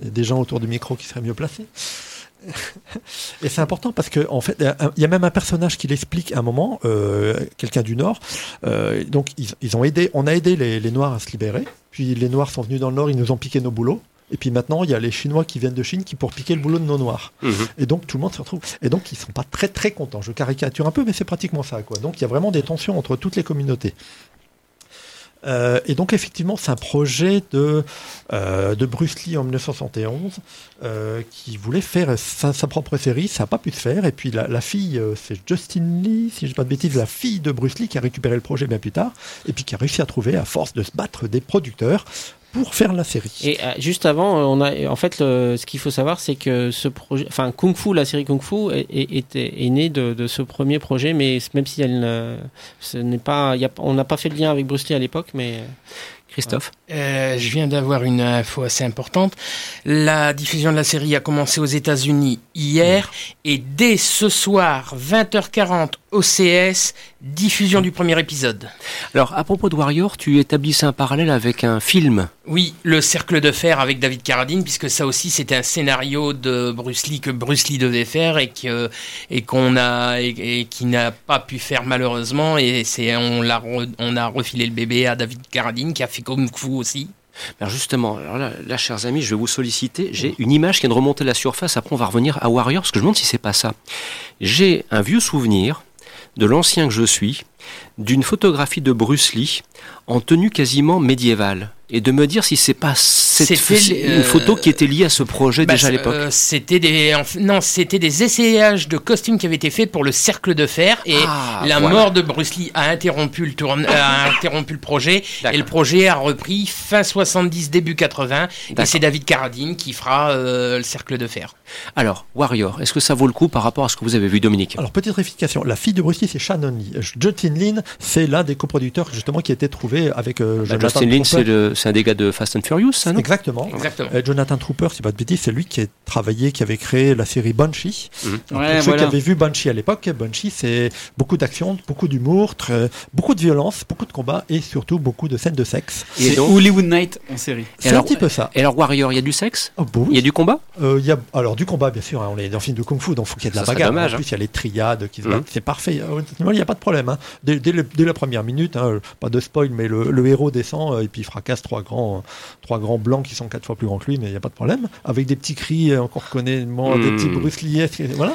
Il y a des gens autour du micro qui seraient mieux placés. Et c'est important parce que en fait, il y a même un personnage qui l'explique à un moment, euh, quelqu'un du Nord. Euh, donc ils, ils ont aidé, on a aidé les, les Noirs à se libérer. Puis les Noirs sont venus dans le Nord, ils nous ont piqué nos boulots. Et puis maintenant, il y a les Chinois qui viennent de Chine qui pour piquer le boulot de nos Noirs. Mhm. Et donc tout le monde se retrouve. Et donc ils sont pas très très contents. Je caricature un peu, mais c'est pratiquement ça. Quoi. Donc il y a vraiment des tensions entre toutes les communautés. Euh, et donc effectivement, c'est un projet de, euh, de Bruce Lee en 1971 euh, qui voulait faire sa, propre série. Ça n'a pas pu se faire. Et puis la, fille, euh, c'est Justin Lee, si je ne pas de bêtises, la fille de Bruce Lee qui a récupéré le projet bien plus tard. Et puis qui a réussi à trouver, à force de se battre, des producteurs pour faire la série. Et euh, juste avant, euh, on a, en fait, le- ce qu'il faut savoir, c'est que ce projet, enfin, Kung Fu, la série Kung Fu, est, est, était- est née de, de ce premier projet, mais même si elle, ne- ce n'est pas, il y a- on n'a pas fait le lien avec Bruce Lee à l'époque, mais Christophe Euh, je viens d'avoir une info assez importante. La diffusion de la série a commencé aux États-Unis hier et dès ce soir, 20h40 OCS, diffusion du premier épisode. Alors, à propos de Warrior, tu établissais un parallèle avec un film. Oui, le cercle de fer avec David Carradine, puisque ça aussi c'était un scénario de Bruce Lee que Bruce Lee devait faire et que et qu'on a et, et qui n'a pas pu faire malheureusement et c'est on l'a on a refilé le bébé à David Carradine qui a fait Kung Fu aussi. Alors justement, alors là, là, chers amis, je vais vous solliciter. J'ai une image qui vient de remonter la surface. Après, on va revenir à Warrior, parce que je me demande si c'est pas ça. J'ai un vieux souvenir de l'ancien que je suis, d'une photographie de Bruce Lee en tenue quasiment médiévale, et de me dire si c'est pas cette euh, une photo qui était liée à ce projet Bah, déjà à c'est- l'époque. euh, c'était des non, c'était des essayages de costumes qui avaient été faits pour le cercle de fer et Ah, la voilà. mort de Bruce Lee a interrompu le tourne, a interrompu le projet et le projet a repris fin 70 début 80 et c'est David Carradine qui fera euh, le cercle de fer. Alors, Warrior, est-ce que ça vaut le coup par rapport à ce que vous avez vu, Dominique? Alors, petite rectification. La fille de Bruce Lee, c'est Shannon Lee. Justin Lin, c'est l'un des coproducteurs, justement, qui a été trouvé avec euh, Bah, Jonathan Justin Lin, Trooper. c'est un des gars de Fast and Furious, ça, non? Exactement. Exactement. Euh, Jonathan Trooper, c'est pas de bêtises, c'est lui qui a travaillé, qui avait créé la série Banshee. Alors, Ouais, pour ceux voilà. qui avaient vu Banshee à l'époque, Banshee, c'est beaucoup d'action, beaucoup d'humour, beaucoup de violence, beaucoup de combats et surtout beaucoup de scènes de sexe. Et C'est donc- Hollywood Night en série. C'est un petit peu ça. Et alors, Warrior, il y a du sexe? Oh, bah. Il y a du combat? Euh, il y a alors du combat bien sûr, hein, on est dans un film de kung-fu donc faut qu'il y ait de la Ça bagarre. dommage, en plus il y a les triades qui se battent, c'est parfait. Il n'y a pas de problème. hein. Dès, dès le- dès la première minute, hein, pas de spoil, mais le, le héros descend euh, et puis il fracasse trois grands, trois grands blancs qui sont quatre fois plus grands que lui, mais il n'y a pas de problème. Avec des petits cris euh, qu'on reconnaît, bon, des petits Bruce Lee, voilà.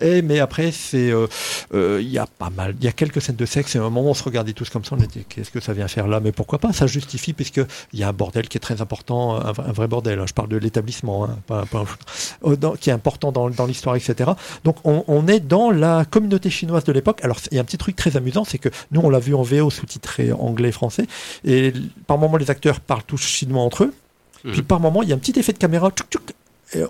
Et mais après c'est, euh, euh, il y a pas mal, il y a quelques scènes de sexe. Et à un moment on se regardait tous comme ça, on était qu'est-ce que ça vient faire là? Mais pourquoi pas? Ça justifie puisque il y a un bordel qui est très important, un, vrai- un vrai bordel. hein. Je parle de l'établissement, hein, pas, pas un- euh, dans- qui est important dans, dans l'histoire, etc. Donc on, on est dans la communauté chinoise de l'époque. Alors il y a un petit truc très amusant, c'est que nous on l'a vu en VO sous-titré anglais français, et par moment les acteurs parlent tous chinois entre eux, Mhm. puis par moment il y a un petit effet de caméra, tchouk, tchouk, et,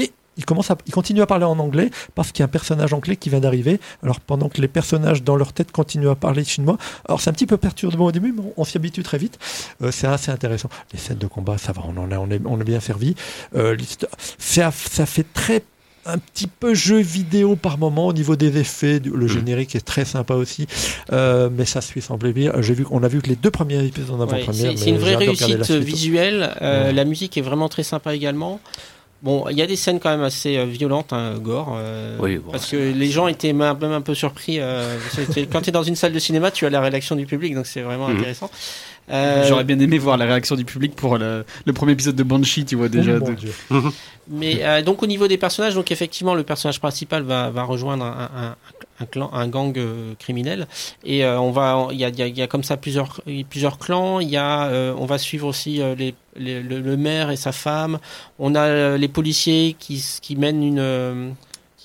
et ils commencent à, à parler en anglais parce qu'il y a un personnage anglais qui vient d'arriver. Alors pendant que les personnages dans leur tête continuent à parler chinois, alors c'est un petit peu perturbant au début, mais on, on s'y habitue très vite. Euh, c'est assez intéressant. Les scènes de combat, ça va, on en a, on est, on est bien servi. Euh, ça fait très un petit peu jeu vidéo par moment au niveau des effets. Du- Le générique est très sympa aussi, Euh, mais ça suit semblait bien. J'ai vu, on a vu que les deux premiers épisodes en avant-première. c'est une vraie réussite visuelle. euh, Ouais. La musique est vraiment très sympa également. Bon, il y a des scènes quand même assez euh, violentes, hein, gore. euh, Oui, bon, parce que les gens étaient même un peu surpris. euh, quand tu es dans une salle de cinéma, tu as la réaction du public, donc c'est vraiment Mhm. intéressant. Euh, J'aurais bien aimé voir la réaction du public pour le, le premier épisode de Banshee, tu vois déjà. Oh, de- Dieu. (laughs) Mais euh, donc au niveau des personnages, donc effectivement le personnage principal va, va rejoindre un, un, un clan, un gang euh, criminel et euh, on va, il y a, il y, a, il y a comme ça plusieurs plusieurs clans. Il y a, euh, on va suivre aussi euh, les, les- le, le maire et sa femme. On a euh, les policiers qui qui mènent une euh,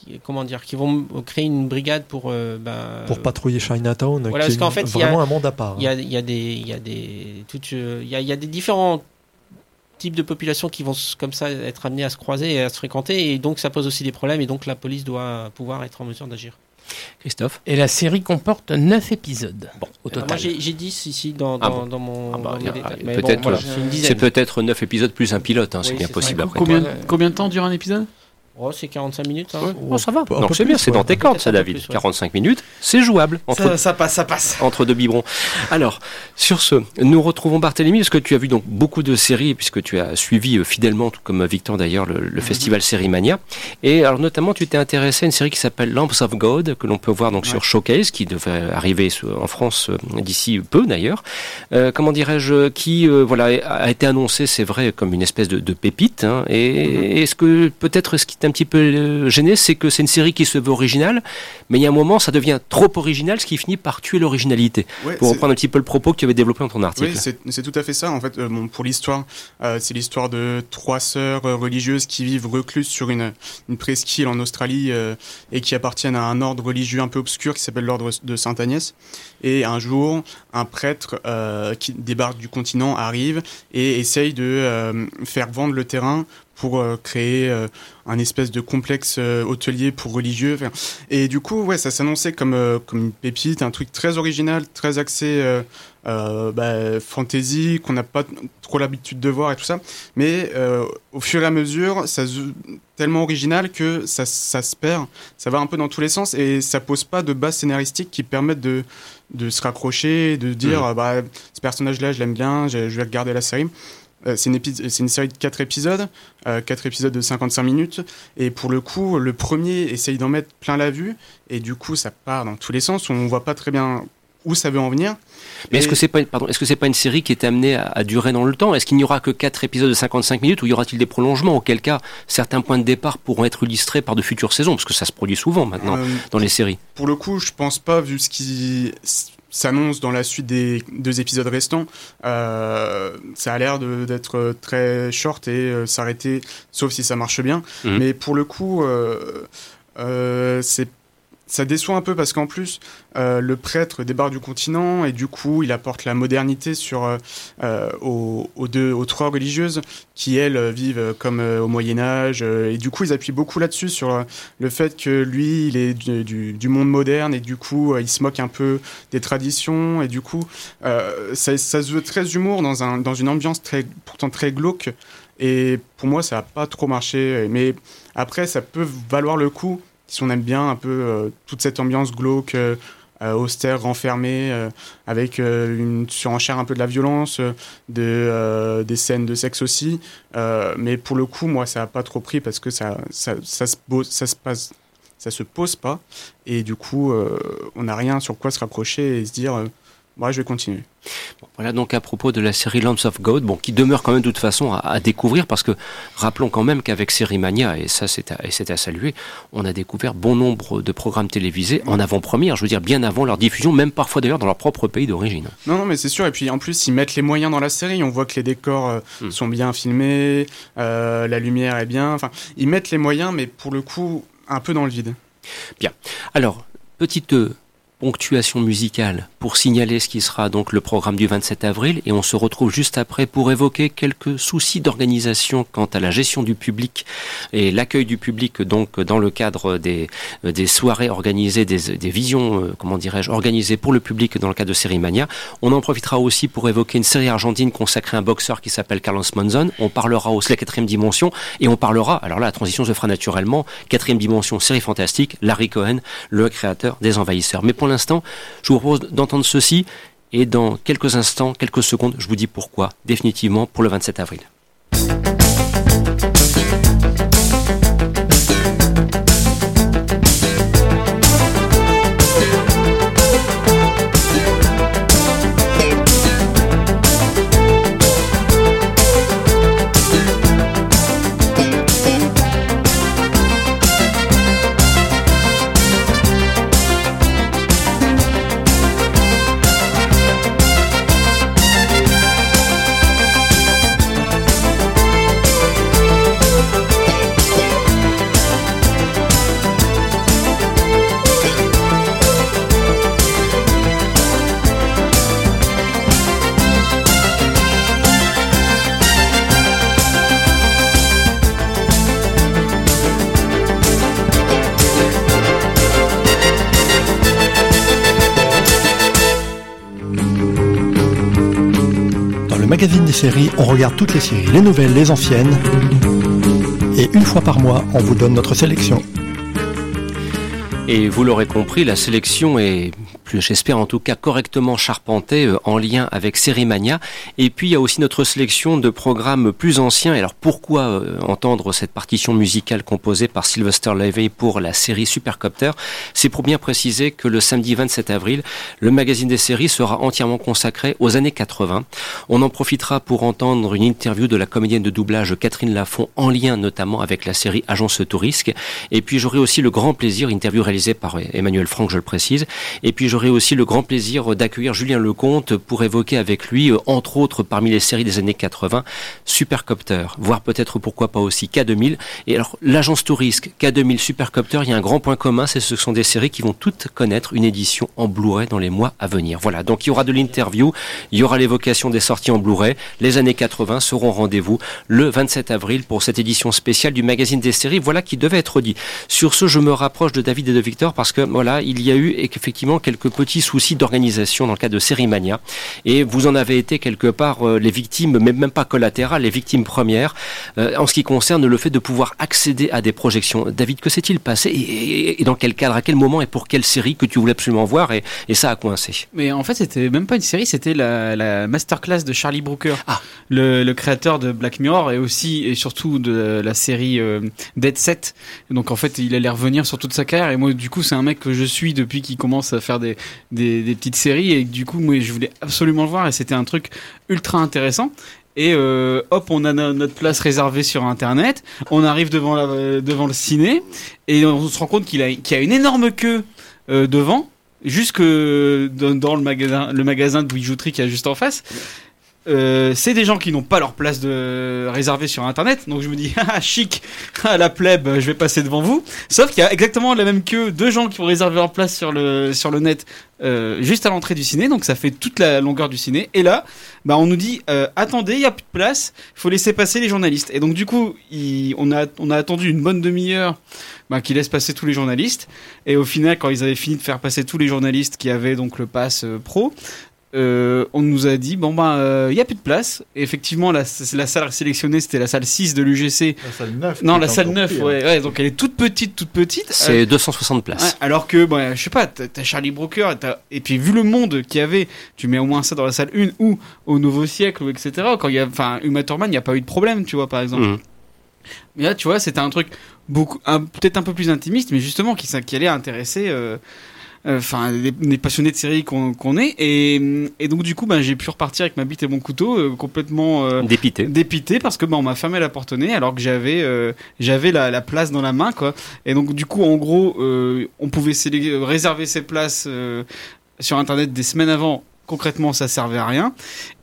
qui- comment dire, qui vont créer une brigade pour euh, bah, Pour patrouiller Chinatown, Voilà, qui est parce qu'en fait, il y a- vraiment un monde à part. il y a, il y a des, il y a des, toutes, il y a, il y a des différents types de populations qui vont comme ça être amenés à se croiser et à se fréquenter, et donc ça pose aussi des problèmes, et donc la police doit pouvoir être en mesure d'agir. Christophe? Et la série comporte 9 épisodes. Bon, au total. Moi j'ai j'ai 10 ici dans, Ah dans, bon. dans mon, Ah bah, ah, Mais bon, voilà, c'est peut-être 9 épisodes plus un pilote, hein, c'est Oui, bien c'est possible ça. après. Combien, combien de temps dure un épisode? Oh, c'est 45 minutes. hein. Oh, ça va. Non, c'est bien, c'est dans tes cordes, ça, David. plus, ouais. 45 minutes, c'est jouable. Entre Ça, ça passe, ça passe. entre deux biberons. Alors, sur ce, nous retrouvons Barthélemy, parce que tu as vu donc beaucoup de séries, puisque tu as suivi euh, fidèlement, tout comme Victor d'ailleurs, le, Mhm. festival Sérimania. Et alors, notamment, tu t'es intéressé à une série qui s'appelle Lamps of God, que l'on peut voir donc sur Showcase, qui devait arriver en France euh, d'ici peu d'ailleurs. Euh, comment dirais-je, qui euh, voilà a été annoncé, c'est vrai, comme une espèce de, de pépite. hein. et Mhm. est-ce que peut-être ce qui un petit peu euh, gêné, c'est que c'est une série qui se veut originale, mais il y a un moment, ça devient trop original, ce qui finit par tuer l'originalité. Ouais, Pour reprendre un petit peu le propos que tu avais développé dans ton article. Oui, c'est tout à fait ça. En fait, euh, bon, pour l'histoire, euh, c'est l'histoire de trois sœurs religieuses qui vivent recluses sur une, une presqu'île en Australie euh, et qui appartiennent à un ordre religieux un peu obscur qui s'appelle l'ordre de Sainte Agnès. Et un jour, un prêtre qui débarque du continent arrive et essaye de faire vendre le terrain pour euh, créer euh, un espèce de complexe euh, hôtelier pour religieux. Et du coup, ouais, ça s'annonçait comme comme une pépite, un truc très original, très axé bah, fantasy qu'on n'a pas trop l'habitude de voir et tout ça. Mais au fur et à mesure, ça tellement original que ça, ça se perd. Ça va un peu dans tous les sens et ça pose pas de base scénaristique qui permettent de de se raccrocher, de dire Mhm. euh, bah ce personnage-là, je l'aime bien, je, je vais regarder la série. Euh, c'est une, épi- c'est une série de 4 épisodes, euh, 4 épisodes de 55 minutes, et pour le coup, le premier essaye d'en mettre plein la vue, et du coup, ça part dans tous les sens, on voit pas très bien où ça veut en venir. Mais est-ce que c'est pas, une- pardon, est-ce que c'est pas une série qui est amenée à, à durer dans le temps? Est-ce qu'il n'y aura que 4 épisodes de 55 minutes ou y aura-t-il des prolongements? Auquel cas, certains points de départ pourront être illustrés par de futures saisons, parce que ça se produit souvent maintenant Euh, dans les séries. Pour le coup, je pense pas, vu ce qui s'annonce dans la suite des deux épisodes restants, euh, ça a l'air de- d'être très short et euh, s'arrêter, sauf si ça marche bien. Mhm. Mais pour le coup, euh, c'est ça déçoit un peu parce qu'en plus, euh, le prêtre débarque du continent et du coup, il apporte la modernité sur euh, euh, aux, deux, aux trois religieuses qui elles vivent comme au Moyen Âge euh, et du coup, ils appuient beaucoup là-dessus sur le fait que lui, il est du, monde moderne et du coup, il se moque un peu des traditions et du coup, ça, se veut très humour dans un dans une ambiance très pourtant très glauque et pour moi, ça a pas trop marché. Mais après, ça peut valoir le coup si on aime bien un peu euh, toute cette ambiance glauque, euh, euh, austère, renfermée, avec une surenchère un peu de la violence, de, des scènes de sexe aussi. Mais pour le coup, moi, ça n'a pas trop pris parce que ça, ça, ça, se, pose, ça se passe. Ça se pose pas et du coup on n'a rien sur quoi se rapprocher et se dire je vais continuer. Bon, voilà donc à propos de la série Lands of God, bon, qui demeure quand même de toute façon à, à découvrir, parce que rappelons quand même qu'avec Série Mania, et ça c'est à, et c'est à saluer, on a découvert bon nombre de programmes télévisés en avant-première, je veux dire bien avant leur diffusion, même parfois d'ailleurs dans leur propre pays d'origine. Non, non, mais c'est sûr. Et puis en plus, ils mettent les moyens dans la série. On voit que les décors euh, Hmm. sont bien filmés, euh, la lumière est bien. Enfin, ils mettent les moyens, mais pour le coup, un peu dans le vide. Bien. Alors, petite euh, ponctuation musicale pour signaler ce qui sera donc le programme du 27 avril et on se retrouve juste après pour évoquer quelques soucis d'organisation quant à la gestion du public et l'accueil du public donc dans le cadre des, euh, des soirées organisées, des, des visions, euh, comment dirais-je, organisées pour le public dans le cadre de Série Mania. On en profitera aussi pour évoquer une série argentine consacrée à un boxeur qui s'appelle Carlos Monzon. On parlera aussi la quatrième dimension et on parlera, alors là la transition se fera naturellement, quatrième dimension, série fantastique, Larry Cohen, le créateur des Envahisseurs. Mais pour je vous propose d'entendre ceci et dans quelques instants, quelques secondes, je vous dis pourquoi, définitivement pour le 27 avril. On regarde toutes les séries, les nouvelles, les anciennes. Et une fois par mois, on vous donne notre sélection. Et vous l'aurez compris, la sélection est, j'espère en tout cas, correctement charpentée euh, en lien avec Sérimania. Et puis il y a aussi notre sélection de programmes plus anciens. Alors pourquoi euh, entendre cette partition musicale composée par Sylvester Levy pour la série Supercopter? C'est pour bien préciser que le samedi 27 avril, le magazine des séries sera entièrement consacré aux années 80. On en profitera pour entendre une interview de la comédienne de doublage Catherine Lafont en lien notamment avec la série Agence Tourisque. Et puis j'aurai aussi le grand plaisir, interview réalisée par Emmanuel Franck, je le précise. Et puis j'aurai aussi le grand plaisir d'accueillir Julien Lecomte pour évoquer avec lui, euh, entre autres parmi les séries des années 80, Supercopter, voire peut-être pourquoi pas aussi K2000. Et alors, l'agence Tourisque, K2000, Supercopter, il y a un grand point commun, c'est ce sont des séries qui vont toutes connaître une édition en Blu-ray dans les mois à venir. Voilà, donc il y aura de l'interview, il y aura l'évocation des sorties en Blu-ray. Les années 80 seront rendez-vous le 27 avril pour cette édition spéciale du magazine des séries. Voilà qui devait être dit. Sur ce, je me rapproche de David et de Victor parce que voilà, il y a eu effectivement quelques petits soucis d'organisation dans le cas de Sérimania. Et vous en avez été quelque part euh, les victimes, mais même pas collatérales, les victimes premières, euh, en ce qui concerne le fait de pouvoir accéder à des projections. David, que s'est-il passé et, et dans quel cadre, à quel moment et pour quelle série que tu voulais absolument voir et, et ça a coincé Mais en fait, c'était même pas une série, c'était la, la masterclass de Charlie Brooker, Ah. le, le créateur de Black Mirror et aussi et surtout de la série euh, Dead Set. Donc en fait, il allait revenir sur toute sa carrière et moi, du coup, c'est un mec que je suis depuis qu'il commence à faire des, des, petites séries et du coup, moi, je voulais absolument le voir et c'était un truc ultra intéressant. Et euh, hop, on a no- notre place réservée sur Internet. On arrive devant, devant le ciné et on se rend compte qu'il a, qu'il y a une énorme queue euh, devant, jusque dans, dans le magasin, le magasin de bijouterie qui est juste en face. Euh, c'est des gens qui n'ont pas leur place de réservée sur internet donc je me dis (laughs) ah chic ah, la plèbe je vais passer devant vous. Sauf qu'il y a exactement la même queue de gens qui ont réservé leur place sur le sur le net euh, juste à l'entrée du ciné donc ça fait toute la longueur du ciné. Et là bah on nous dit euh, attendez il y a plus de place faut laisser passer les journalistes. Et donc du coup on a on a attendu une bonne demi-heure bah, qui laisse passer tous les journalistes. Et au final quand ils avaient fini de faire passer tous les journalistes qui avaient donc le pass pro euh, on nous a dit bon bah il y a plus de place et effectivement la, la salle sélectionnée c'était la salle 6 de l'UGC La salle 9. non la salle encore 9 pire. ouais, ouais donc elle est toute petite toute petite C'est Euh, 260 Ouais, places. alors que, bah, je sais pas, t'as Charlie Brooker, et, puis vu le monde qu'il y avait, tu mets au moins ça dans la salle 1 ou au Nouveau Siècle, ou etc. Quand il y a, enfin, Uma Thurman, il n'y a pas eu de problème, tu vois, par exemple. Mhm. Mais là, tu vois, c'était un truc beaucoup, peut-être un peu plus intimiste, mais justement qui, qui allait intéresser, euh, euh, enfin, les, les passionnés de séries qu'on qu'on est. Et, et donc, du coup, ben, j'ai pu repartir avec ma bite et mon couteau, euh, complètement euh, Dépité. dépité parce que bah, on m'a fermé la porte au nez alors que j'avais euh, j'avais la, la place dans la main quoi et donc du coup en gros euh, on pouvait euh, réserver ses places euh, sur internet des semaines avant concrètement ça servait à rien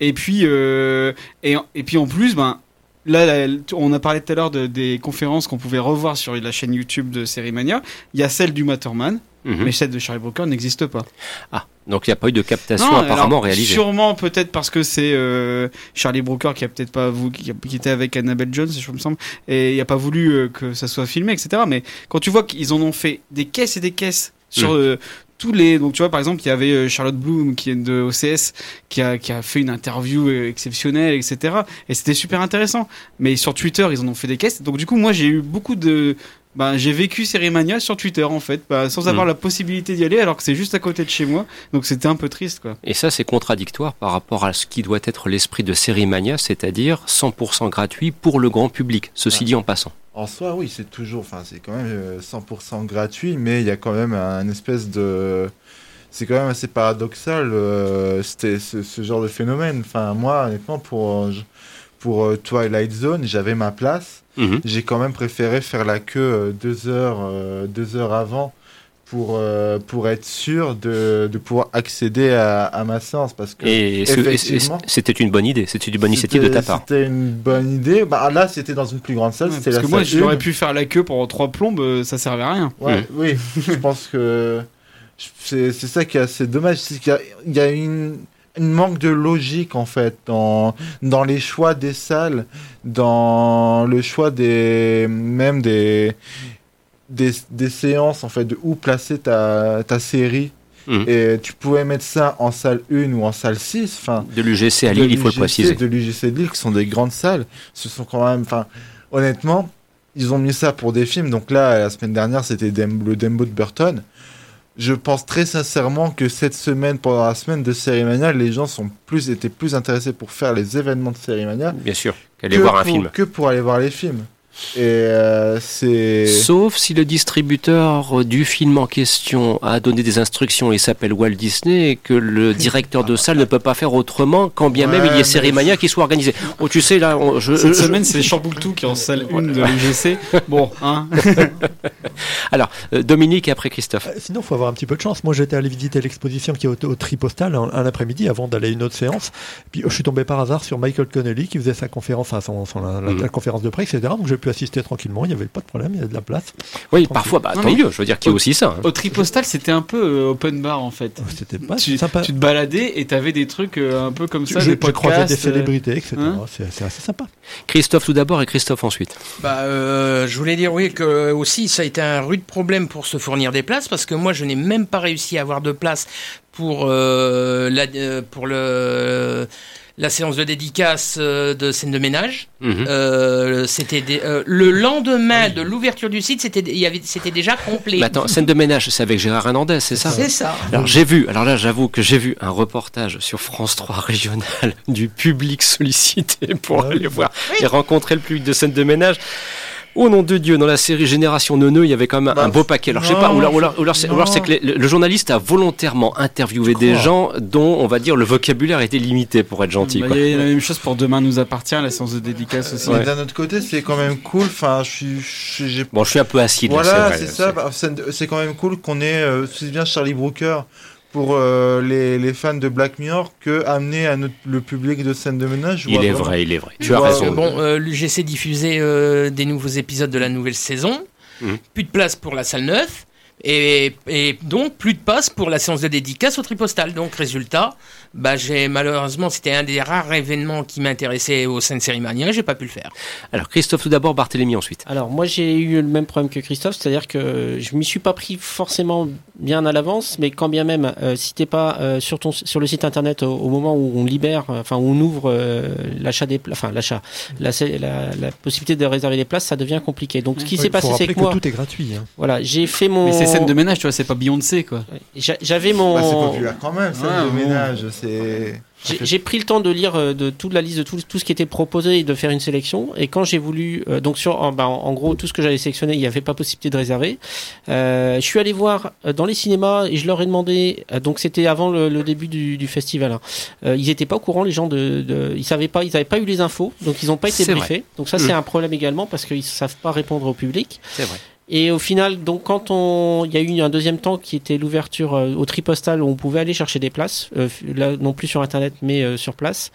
et puis euh, et, et puis en plus ben Là, là, on a parlé tout à l'heure de, des conférences qu'on pouvait revoir sur la chaîne YouTube de Série Mania. Il y a celle du Matterman, Mhm. mais celle de Charlie Brooker n'existe pas. Ah, donc il n'y a pas eu de captation Non, apparemment alors, réalisée. Sûrement peut-être parce que c'est euh, Charlie Brooker qui a peut-être pas voulu, qui, était avec Annabelle Jones, je me semble, et il a pas voulu euh, que ça soit filmé, etc. Mais quand tu vois qu'ils en ont fait des caisses et des caisses sur Mm. euh, tous les, donc tu vois par exemple il y avait euh, Charlotte Bloom qui est de OCS qui a qui a fait une interview exceptionnelle, etc. Et c'était super intéressant. Mais sur Twitter ils en ont fait des caisses. Donc du coup moi j'ai eu beaucoup de ben, j'ai vécu Sérimania sur Twitter en fait, bah, sans avoir Mm. la possibilité d'y aller alors que c'est juste à côté de chez moi. Donc c'était un peu triste quoi. Et ça, c'est contradictoire par rapport à ce qui doit être l'esprit de Série Mania, c'est-à-dire 100% gratuit pour le grand public, ceci Ouais. dit en passant. En soi, oui, c'est toujours, enfin, c'est quand même euh, 100% gratuit, mais il y a quand même un espèce de, c'est quand même assez paradoxal, euh, c'était ce, ce genre de phénomène. Enfin, moi, honnêtement, pour euh, je- pour euh, Twilight Zone, j'avais ma place. Mhm. J'ai quand même préféré faire la queue euh, deux heures, euh, deux heures avant pour euh, pour être sûr de, de pouvoir accéder à, à ma séance parce que Et c'était une bonne idée, c'était une bonne initiative de ta part? C'était une bonne idée. Bah là, c'était dans une plus grande salle. Ouais, parce la que moi, j'aurais pu faire la queue pendant trois plombes, ça servait à rien. Ouais, Mm. oui, je pense que c'est ça qui est assez dommage, il y a une, une manque de logique en fait dans, dans les choix des salles, dans le choix des même des des, des séances en fait de où placer ta, ta série. Mhm. Et tu pouvais mettre ça en salle 1 ou en salle 6. Enfin, De l'UGC à Lille, il faut le préciser. De l'UGC de Lille, qui sont des grandes salles. Ce sont quand même, enfin, honnêtement, ils ont mis ça pour des films. Donc là, la semaine dernière, c'était Dem- le Dembo de Burton. Je pense très sincèrement que cette semaine, pendant la semaine de Sérimania, les gens sont plus, étaient plus intéressés pour faire les événements de Sérimania Bien sûr, qu'aller voir un pour- film. que pour aller voir les films. Et euh, c'est. Sauf si le distributeur du film en question a donné des instructions et s'appelle Walt Disney et que le directeur de salle ne peut pas faire autrement, quand bien même il y ait Sérimania qui soit organisé. Oh, tu sais, là, on- je, Cette je- semaine, c'est Chamboultou qui est en salle 1 de l'UGC. Bon, hein. (laughs) Alors, euh, Dominique et après Christophe. Euh, Sinon, il faut avoir un petit peu de chance. Moi, j'étais allé visiter l'exposition qui est au, au Tripostal un, un après-midi avant d'aller à une autre séance. Puis, oh, je suis tombé par hasard sur Michael Connelly qui faisait sa conférence, enfin, son, son- la, la- la conférence de presse, etc. Donc, j'ai pu assister tranquillement. Il n'y avait pas de problème. Il y a de la place. Oui, Tranquille. parfois, bah, Non, tant mieux. Je veux dire qu'il y a aussi ça. hein. Au Tripostal, c'était un peu euh, open bar en fait. Oh, C'était pas tu, sympa. tu te baladais et t'avais des trucs euh, un peu comme ça, je, des je croisais podcasts. des euh, célébrités, etc. hein c'est c'est assez sympa. Christophe tout d'abord et Christophe ensuite. Bah, euh, je voulais dire oui que aussi ça a été un rude problème pour se fournir des places parce que moi je n'ai même pas réussi à avoir de place pour euh, la euh, pour le la séance de dédicace euh, de scène de ménage. Mhm. Euh, c'était des- euh, le lendemain de l'ouverture du site, c'était il y avait c'était déjà complet. Mais attends, scène de ménage, c'est avec Gérard Hernandez, c'est ça C'est ça. Alors j'ai vu, alors là j'avoue que j'ai vu un reportage sur France 3 régional (laughs) du public sollicité pour Ah aller voir et rencontrer le public de scène de ménage. Au nom de Dieu, dans la série Génération Neuneu, il y avait quand même Bah, un beau paquet. Alors je sais pas, ou alors, ou alors- ou alors c'est ou alors non. c'est que les- le, le journaliste a volontairement interviewé des gens dont on va dire le vocabulaire était limité pour être gentil. Bah, quoi. Il y a la même chose pour Demain nous appartient, la séance de dédicace aussi. Mais d'un autre côté, c'est quand même cool. Enfin, je suis. je- j'ai- Bon, je suis un peu acide. là, Voilà, vrai, c'est ça. Bah, c'est c'est quand même cool qu'on ait, euh, c'est bien Charlie Brooker pour euh, les, les fans de Black Mirror que amener à notre- le public de scène de ménage. Il est vraiment- vrai, il est vrai. Tu as raison. Bon, euh, l'UGC diffusait euh, des nouveaux épisodes de la nouvelle saison. Mhm. Plus de place pour la salle 9. Et, et donc plus de passe pour la séance de dédicace au tripostal. Donc résultat, bah j'ai malheureusement c'était un des rares événements qui m'intéressait au sein de Sérimania et j'ai pas pu le faire. Alors Christophe tout d'abord, Barthélémy ensuite. Alors moi j'ai eu le même problème que Christophe, c'est-à-dire que je m'y suis pas pris forcément bien à l'avance, mais quand bien même, euh, si t'es pas euh, sur ton sur le site internet au, au moment où on libère, euh, enfin où on ouvre euh, l'achat des, enfin l'achat, la, la, la possibilité de réserver des places, ça devient compliqué. Donc ce qui s'est passé, c'est que moi, tout est gratuit. hein. voilà, j'ai fait mon, Mais c'est scène de ménage, tu vois, c'est pas Beyoncé quoi. j'a- j'avais mon, Bah, c'est populaire quand même, scène Ouais, de ménage. C'est. J'ai- pris le temps de lire euh, de toute la liste de tout, tout ce qui était proposé et de faire une sélection. Et quand j'ai voulu, euh, donc sur, en, bah, en, gros, tout ce que j'avais sélectionné, il n'y avait pas possibilité de réserver. Euh, je suis allé voir dans les cinémas et je leur ai demandé. euh, donc c'était avant le, le début du, du festival. hein. Euh, ils n'étaient pas au courant, les gens de, de ils savaient pas, ils n'avaient pas eu les infos, donc ils n'ont pas été briefés. Donc ça c'est un problème également parce qu'ils savent pas répondre au public. C'est vrai. Et au final, donc quand on, il y a eu un deuxième temps qui était l'ouverture euh, au tripostal où on pouvait aller chercher des places, euh, là non plus sur internet mais euh, sur place.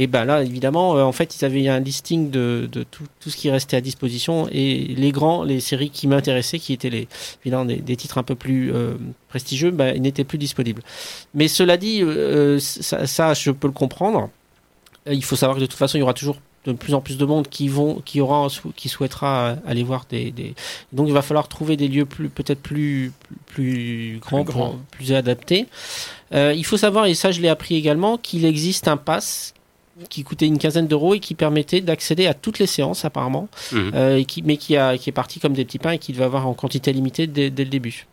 Et ben là, évidemment, euh, en fait, ils avaient un listing de, de tout, tout ce qui restait à disposition et les grands, les séries qui m'intéressaient, qui étaient les, évidemment, des, titres un peu plus euh, prestigieux, ben, ils n'étaient plus disponibles. Mais cela dit, euh, ça, ça, je peux le comprendre. Il faut savoir que de toute façon, il y aura toujours de plus en plus de monde qui vont, qui aura, qui souhaitera euh, aller voir des, des... donc il va falloir trouver des lieux plus, peut-être plus, plus, plus grands, grands. plus adaptés. Euh, il faut savoir, et ça je l'ai appris également, qu'il existe un pass qui coûtait une quinzaine d'euros et qui permettait d'accéder à toutes les séances apparemment, Mhm. euh, et qui, mais qui, a, qui est parti comme des petits pains et qui devait avoir en quantité limitée dès, dès le début.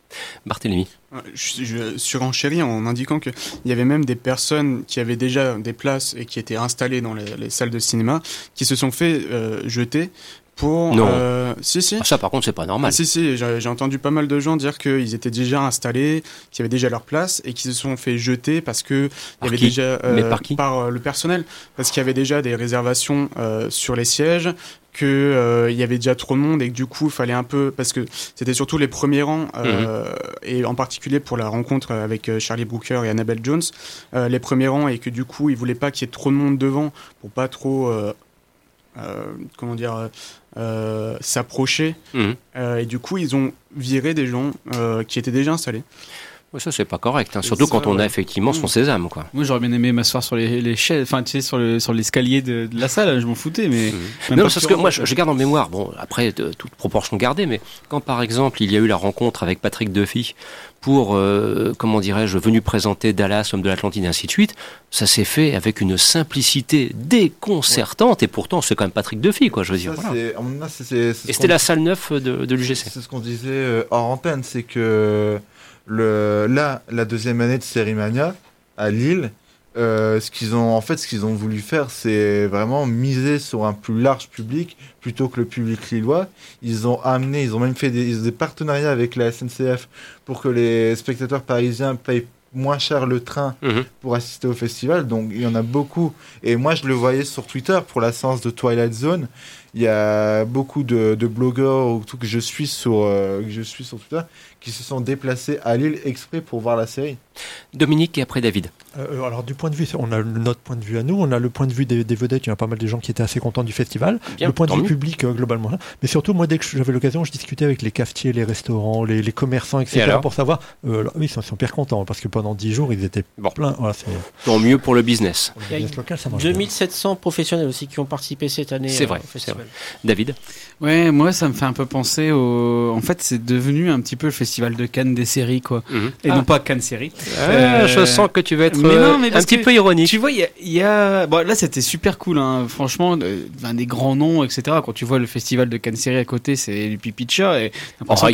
Barthélémy. Je, je surenchéris en indiquant qu'il y avait même des personnes qui avaient déjà des places et qui étaient installées dans les, les salles de cinéma qui se sont fait euh, jeter pour. Non. euh, si, si. Ah, ça par contre c'est pas normal. Ah, si, si, j'ai entendu pas mal de gens dire qu'ils étaient déjà installés, qu'ils avaient déjà leur place et qu'ils se sont fait jeter parce que il Par y avait qui déjà Mais par qui euh, le personnel, parce qu'il y avait déjà des réservations euh, sur les sièges, que euh, il y avait déjà trop de monde et que du coup il fallait un peu parce que c'était surtout les premiers rangs euh, et en particulier pour la rencontre avec euh, Charlie Brooker et Annabelle Jones, euh, les premiers rangs et que du coup ils voulaient pas qu'il y ait trop de monde devant pour pas trop euh, euh, comment dire euh, euh, s'approcher Mhm. euh, et du coup, ils ont viré des gens euh, qui étaient déjà installés. Ouais, ça c'est pas correct, hein. Surtout ça, quand on a ouais. effectivement son Mm. sésame quoi. Moi j'aurais bien aimé m'asseoir sur les, les chaises, enfin tu sais, sur le- sur l'escalier de, de la salle, je m'en foutais, mais. même Non, parce que moi, je, je garde en mémoire, bon, après, de, toute proportion gardée, mais quand par exemple, il y a eu la rencontre avec Patrick Duffy pour, euh, comment dirais-je, venu présenter Dallas, Homme de l'Atlantide, et ainsi de suite, ça s'est fait avec une simplicité déconcertante, et pourtant, c'est quand même Patrick Duffy, quoi, je veux dire. Ça, voilà. c'est- c'est- c'est- Et c'était la salle 9 de, de l'UGC. C'est ce qu'on disait euh, hors antenne, c'est que le, là, la deuxième année de Sérimania à Lille, euh, ce qu'ils ont, en fait, ce qu'ils ont voulu faire, c'est vraiment miser sur un plus large public plutôt que le public lillois. Ils ont amené, ils ont même fait des, des partenariats avec la SNCF pour que les spectateurs parisiens payent moins cher le train Mhm. pour assister au festival. Donc il y en a beaucoup. Et moi, je le voyais sur Twitter pour la séance de Twilight Zone. Il y a beaucoup de, de blogueurs ou tout que je suis sur euh, que je suis sur Twitter qui se sont déplacés à Lille exprès pour voir la série. Dominique et après David. Euh, alors du point de vue, on a notre point de vue à nous, on a le point de vue des, des vedettes, il y a pas mal de gens qui étaient assez contents du festival, Bien, le point de vue public euh, globalement, mais surtout moi dès que j'avais l'occasion, je discutais avec les cafetiers, les restaurants, les, les commerçants, etc. Et pour savoir, euh, alors, oui, ils sont super contents parce que pendant 10 jours ils étaient Bon. pleins. Voilà, Tant mieux pour le business. pour le Il y a business local, ça marche bien. 2700 professionnels aussi qui ont participé cette année C'est euh, vrai, au c'est festival. vrai. David? Ouais, moi ça me fait un peu penser au. En fait, c'est devenu un petit peu le festival de Cannes des séries, quoi. Mhm. Et Ah. non pas Cannes séries. Ah, Euh, Je sens que tu vas être mais euh, non, mais un petit peu ironique. Tu vois, il y a, il y a- Bon, là, c'était super cool, hein. franchement, euh, des grands noms, etc. Quand tu vois le festival de Cannes séries à côté, c'est de chat. Et Oh, l'impression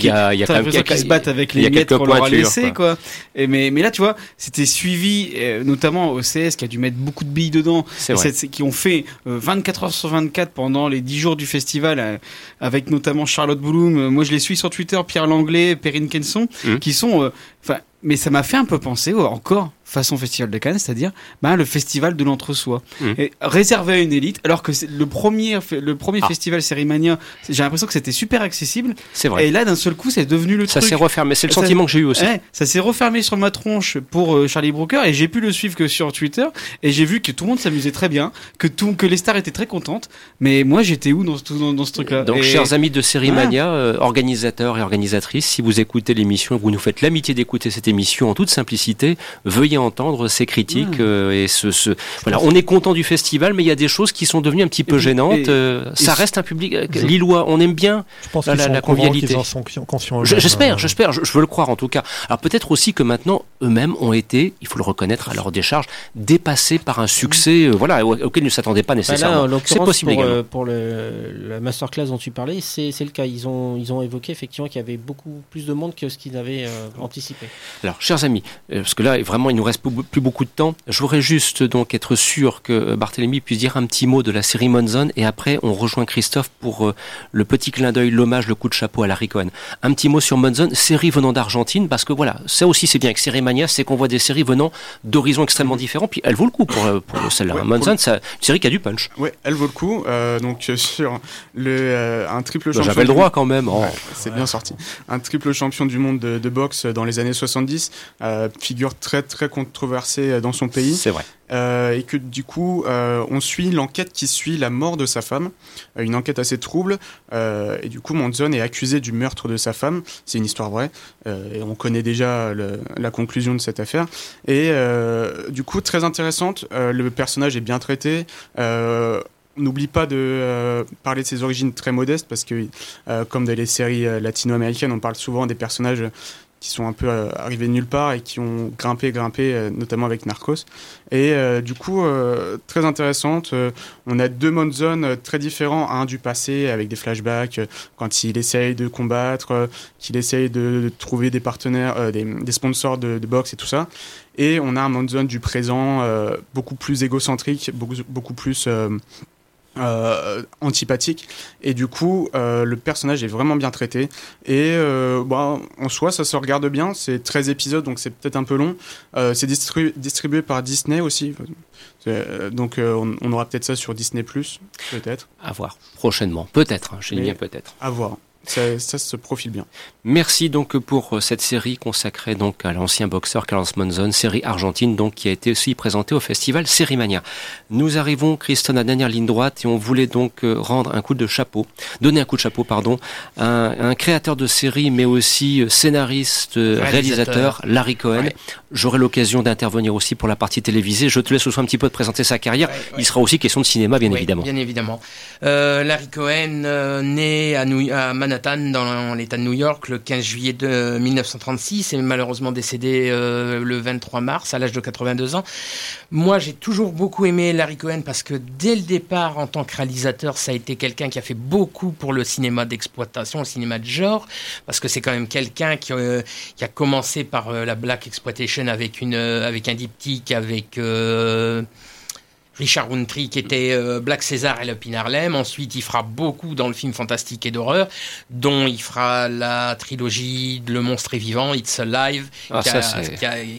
l'impression qu'ils se battent avec les miettes qu'on leur a pointures, laissé, quoi. Et mais, mais là, tu vois, c'était suivi, euh, notamment au CS qui a dû mettre beaucoup de billes dedans, C'est et qui ont fait euh, 24 heures sur 24 pendant les 10 jours du festival, euh, avec notamment Charlotte Bloom. Euh, moi, je les suis sur Twitter, Pierre Langlais, Perrine Mhm. qui sont, euh, enfin, mais ça m'a fait un peu penser, encore façon festival de Cannes, c'est-à-dire ben, le festival de l'entre-soi, et réservé à une élite, alors que le premier, le premier Ah. festival Sérimania, j'ai l'impression que c'était super accessible, C'est vrai. et là d'un seul coup, c'est devenu le Ça truc. s'est refermé. C'est le Ça- sentiment que j'ai eu aussi. Ouais, ça s'est refermé sur ma tronche pour euh, Charlie Brooker et j'ai pu le suivre que sur Twitter et j'ai vu que tout le monde s'amusait très bien, que tout, que les stars étaient très contentes. Mais moi, j'étais où dans, ce- dans, dans ce truc-là? Donc, Et- chers amis de Série Mania, euh, organisateurs et organisatrices, si vous écoutez l'émission et que vous nous faites l'amitié d'écouter cette émission en toute simplicité, veuillez entendre ces critiques euh, et ce, ce- voilà, on est content du festival, mais il y a des choses qui sont devenues un petit peu gênantes. et- euh, et ça reste un public euh, Je- lillois, on aime bien. Je pense La- la- la convivialité. J'espère, j'espère, je, je veux le croire en tout cas. Alors peut-être aussi que maintenant eux-mêmes ont été, il faut le reconnaître à leur décharge, dépassés par un succès, euh, voilà, au- auquel ils ne s'attendaient pas Bah nécessairement. C'est possible pour, également. euh, pour le, la masterclass dont tu parlais, c'est c'est le cas. Ils ont, ils ont évoqué effectivement qu'il y avait beaucoup plus de monde que ce qu'ils avaient euh, anticipé. Alors, chers amis, euh, parce que là, vraiment, il nous reste plus plus beaucoup de temps. Je voudrais juste donc être sûr que euh, Barthélemy puisse dire un petit mot de la série Monzon et après, on rejoint Christophe pour euh, le petit clin d'œil, l'hommage, le coup de chapeau à Larry Cohen. Un petit mot sur Monzon, série venant d'Argentine, parce que voilà, ça aussi c'est bien avec Série Mania, c'est qu'on voit des séries venant d'horizons extrêmement différents, puis elle vaut le coup pour, euh, pour celle-là. Ouais, Monzon, c'est une série qui a du punch. Ouais, elle vaut le coup. Euh, donc sur le euh, un triple Bah, champion. J'avais le droit quand même. Oh. Ouais, c'est bien sorti. Un triple champion du monde de, de boxe dans les années 70, euh, figure très très controversée dans son pays. C'est vrai. Euh, et que du coup, euh, on suit l'enquête qui suit la mort de sa femme, Euh, une enquête assez trouble. euh, et du coup, Manson est accusé du meurtre de sa femme. C'est une histoire vraie. euh, et on connaît déjà le- la conclusion de cette affaire. Et euh, du coup, très intéressante. euh, le personnage est bien traité. Euh, on N'oublie pas de euh, parler de ses origines très modestes parce que, euh, comme dans les séries euh, latino-américaines, on parle souvent des personnages qui sont un peu euh, arrivés de nulle part et qui ont grimpé, grimpé, euh, notamment avec Narcos. Et euh, du coup, très intéressante. On a deux Monzon euh, très différents, un du passé avec des flashbacks quand il essaye de combattre, qu'il essaye de, trouver des partenaires, des, sponsors de, de boxe et tout ça. Et on a un Monzon du présent beaucoup plus égocentrique, beaucoup, beaucoup plus euh, antipathique. Et du coup euh, le personnage est vraiment bien traité. Et euh, bah, en soi ça se regarde bien. C'est 13 épisodes donc c'est peut-être un peu long. Euh, c'est distribué, distribué par Disney aussi. Euh, donc euh, on, on aura peut-être ça sur Disney Plus peut-être. À voir. Prochainement. Peut-être, hein, je dis bien peut-être. à voir ça, ça se profile bien Merci donc pour euh, cette série consacrée donc à l'ancien boxeur Carlos Monzon, série argentine donc qui a été aussi présentée au festival Sérimania. Nous arrivons, Christone, à la dernière ligne droite et on voulait donc euh, rendre un coup de chapeau, donner un coup de chapeau, pardon, à un, à un créateur de série mais aussi euh, scénariste, Réalisateur. réalisateur, Larry Cohen. Ouais. J'aurai l'occasion d'intervenir aussi pour la partie télévisée. Je te laisse aussi un petit peu de présenter sa carrière. Ouais, ouais. Il sera aussi question de cinéma, bien évidemment. Bien évidemment. Euh, Larry Cohen, euh, né à, New- à Manhattan Manhattan, dans l'État de New York, le 15 juillet de 1936, et malheureusement décédé euh, le 23 mars à l'âge de 82 ans. Moi, j'ai toujours beaucoup aimé Larry Cohen parce que dès le départ, en tant que réalisateur, ça a été quelqu'un qui a fait beaucoup pour le cinéma d'exploitation, le cinéma de genre, parce que c'est quand même quelqu'un qui, euh, a commencé par euh, la black exploitation avec une avec un diptyque avec Richard Roundtree qui était euh, Black César et le Harlem. Ensuite, il fera beaucoup dans le film fantastique et d'horreur, dont il fera la trilogie Le monstre est vivant, It's Alive, ah,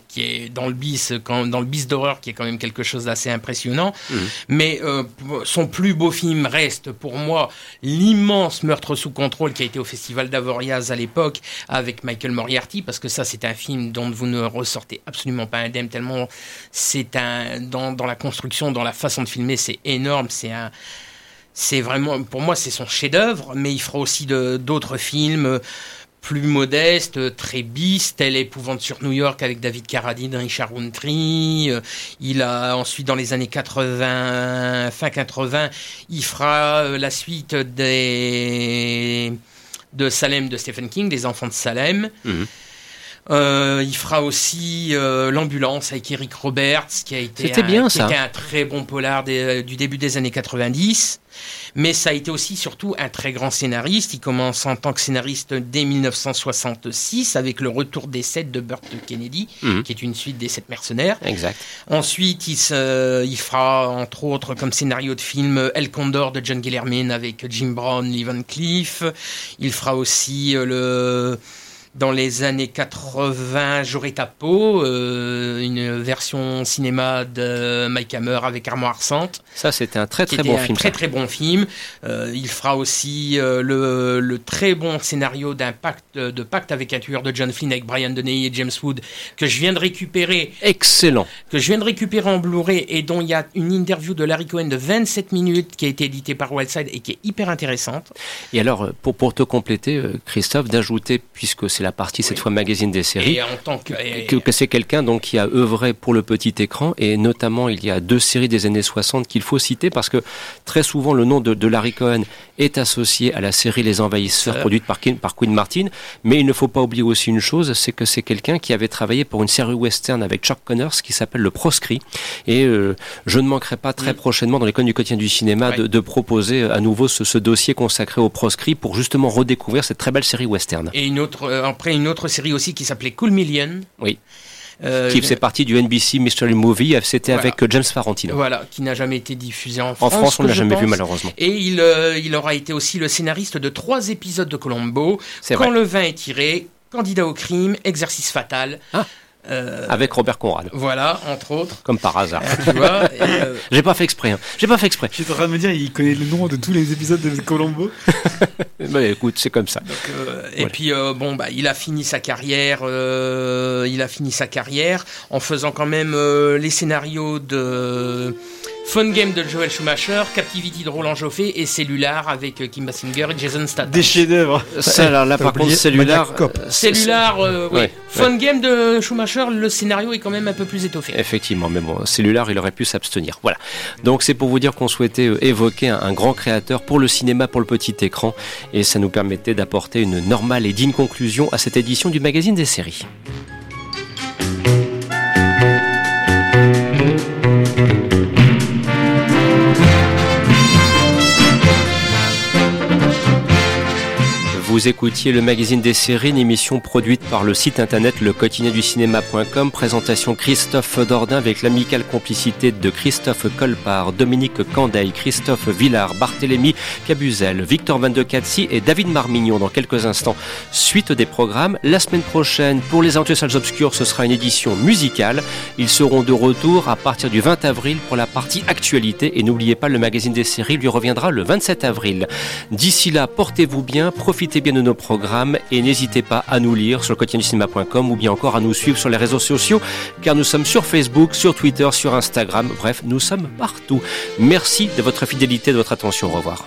qui, est dans le bis, quand, dans le bis d'horreur, qui est quand même quelque chose d'assez impressionnant. Mhm. Mais euh, son plus beau film reste pour moi l'immense Meurtre sous contrôle qui a été au Festival d'Avoriaz à l'époque avec Michael Moriarty, parce que ça, c'est un film dont vous ne ressortez absolument pas indemne, tellement c'est un dans, dans la construction, dans la façon de filmer, c'est énorme. C'est un, c'est vraiment, pour moi, c'est son chef-d'œuvre. Mais il fera aussi d'autres films euh, plus modestes, très bis, tel Épouvante sur New York avec David Carradine, Richard Roundtree. Euh, il a ensuite, dans les années 80, fin 80, il fera euh, la suite de Salem de Stephen King, des Enfants de Salem. Mhm. Euh, il fera aussi euh, l'ambulance avec Eric Roberts, qui a été, un, bien, qui était un très bon polar euh, du début des années 90. Mais ça a été aussi surtout un très grand scénariste. Il commence en tant que scénariste dès 1966 avec le retour des sept de Burt Kennedy, mhm. qui est une suite des sept mercenaires. Exact. Ensuite, il, se, il fera entre autres comme scénario de film El Condor de John Guillermin avec Jim Brown, Lee Van Cleef. Il fera aussi le dans les années 80, J'aurais ta peau, euh, une version cinéma de Mike Hammer avec Armoire Sante. Ça, c'était un très très bon un film. Très très bon film. Euh, il fera aussi euh, le, le, très bon scénario d'un pacte de pacte avec un tueur de John Flynn avec Brian Deney et James Wood que je viens de récupérer. Excellent. Que je viens de récupérer en Blu-ray et dont il y a une interview de Larry Cohen de 27 minutes qui a été éditée par Wildside et qui est hyper intéressante. Et alors, pour, pour te compléter, Christophe, d'ajouter, puisque c'est la partie cette fois magazine des séries. Et en tant que, que, c'est quelqu'un donc qui a œuvré pour le petit écran. Et notamment il y a deux séries des années 60 qu'il faut citer parce que très souvent le nom de, Larry Cohen est associé à la série Les Envahisseurs produite par, par Queen Martin, mais il ne faut pas oublier aussi une chose, c'est que c'est quelqu'un qui avait travaillé pour une série western avec Chuck Connors qui s'appelle Le Proscrit. Et euh, je ne manquerai pas très prochainement dans les l'école du quotidien du cinéma de, proposer à nouveau ce, dossier consacré au Proscrit pour justement redécouvrir cette très belle série western. Et une autre, euh, après une autre série aussi qui s'appelait Cool Million. Oui. Euh, qui faisait partie du NBC Mystery Movie, c'était avec James Farentino. Voilà, qui n'a jamais été diffusé en France. En France, on l'a jamais vu malheureusement. Et il, euh, il aura été aussi le scénariste de trois épisodes de Colombo. Quand le vin est tiré, Candidat au crime, Exercice fatal. Ah. Euh, Avec Robert Conrad. Voilà, entre autres. Comme par hasard. tu vois. (laughs) Euh, J'ai pas fait exprès. Hein. J'ai pas fait exprès. J'étais en train de me dire, il connaît le nom de tous les épisodes de Colombo. Mais (laughs) écoute, c'est comme ça. Euh, et puis bon, bah, il a fini sa carrière. il a fini sa carrière en faisant quand même les scénarios de Fun Game de Joel Schumacher, Captivity de Roland Joffé et Cellular avec euh, Kim Basinger et Jason Statham. Des chefs-d'œuvre. Ça, là, là par contre, Cellular. Euh, Cellular, euh, oui. Fun Game de Schumacher, le scénario est quand même un peu plus étoffé. Effectivement, mais bon, Cellular, il aurait pu s'abstenir. Voilà. Donc c'est pour vous dire qu'on souhaitait évoquer un, un, grand créateur pour le cinéma, pour le petit écran, et ça nous permettait d'apporter une normale et digne conclusion à cette édition du magazine des séries. Vous écoutiez le magazine des séries, une émission produite par le site internet le du cinéma.com. Présentation Christophe Dordain avec l'amicale complicité de Christophe Colpart, Dominique Candeil, Christophe Villard, Barthélémy Cabuzel, Victor Van de Catsi et David Marmignon dans quelques instants. Suite des programmes, la semaine prochaine, pour les Aventures Salles Obscures, ce sera une édition musicale. Ils seront de retour à partir du 20 avril pour la partie actualité et n'oubliez pas, le magazine des séries lui reviendra le 27 avril. D'ici là, portez-vous bien, profitez bien de nos programmes et n'hésitez pas à nous lire sur le ou bien encore à nous suivre sur les réseaux sociaux car nous sommes sur Facebook, sur Twitter, sur Instagram, bref, nous sommes partout. Merci de votre fidélité, de votre attention. Au revoir.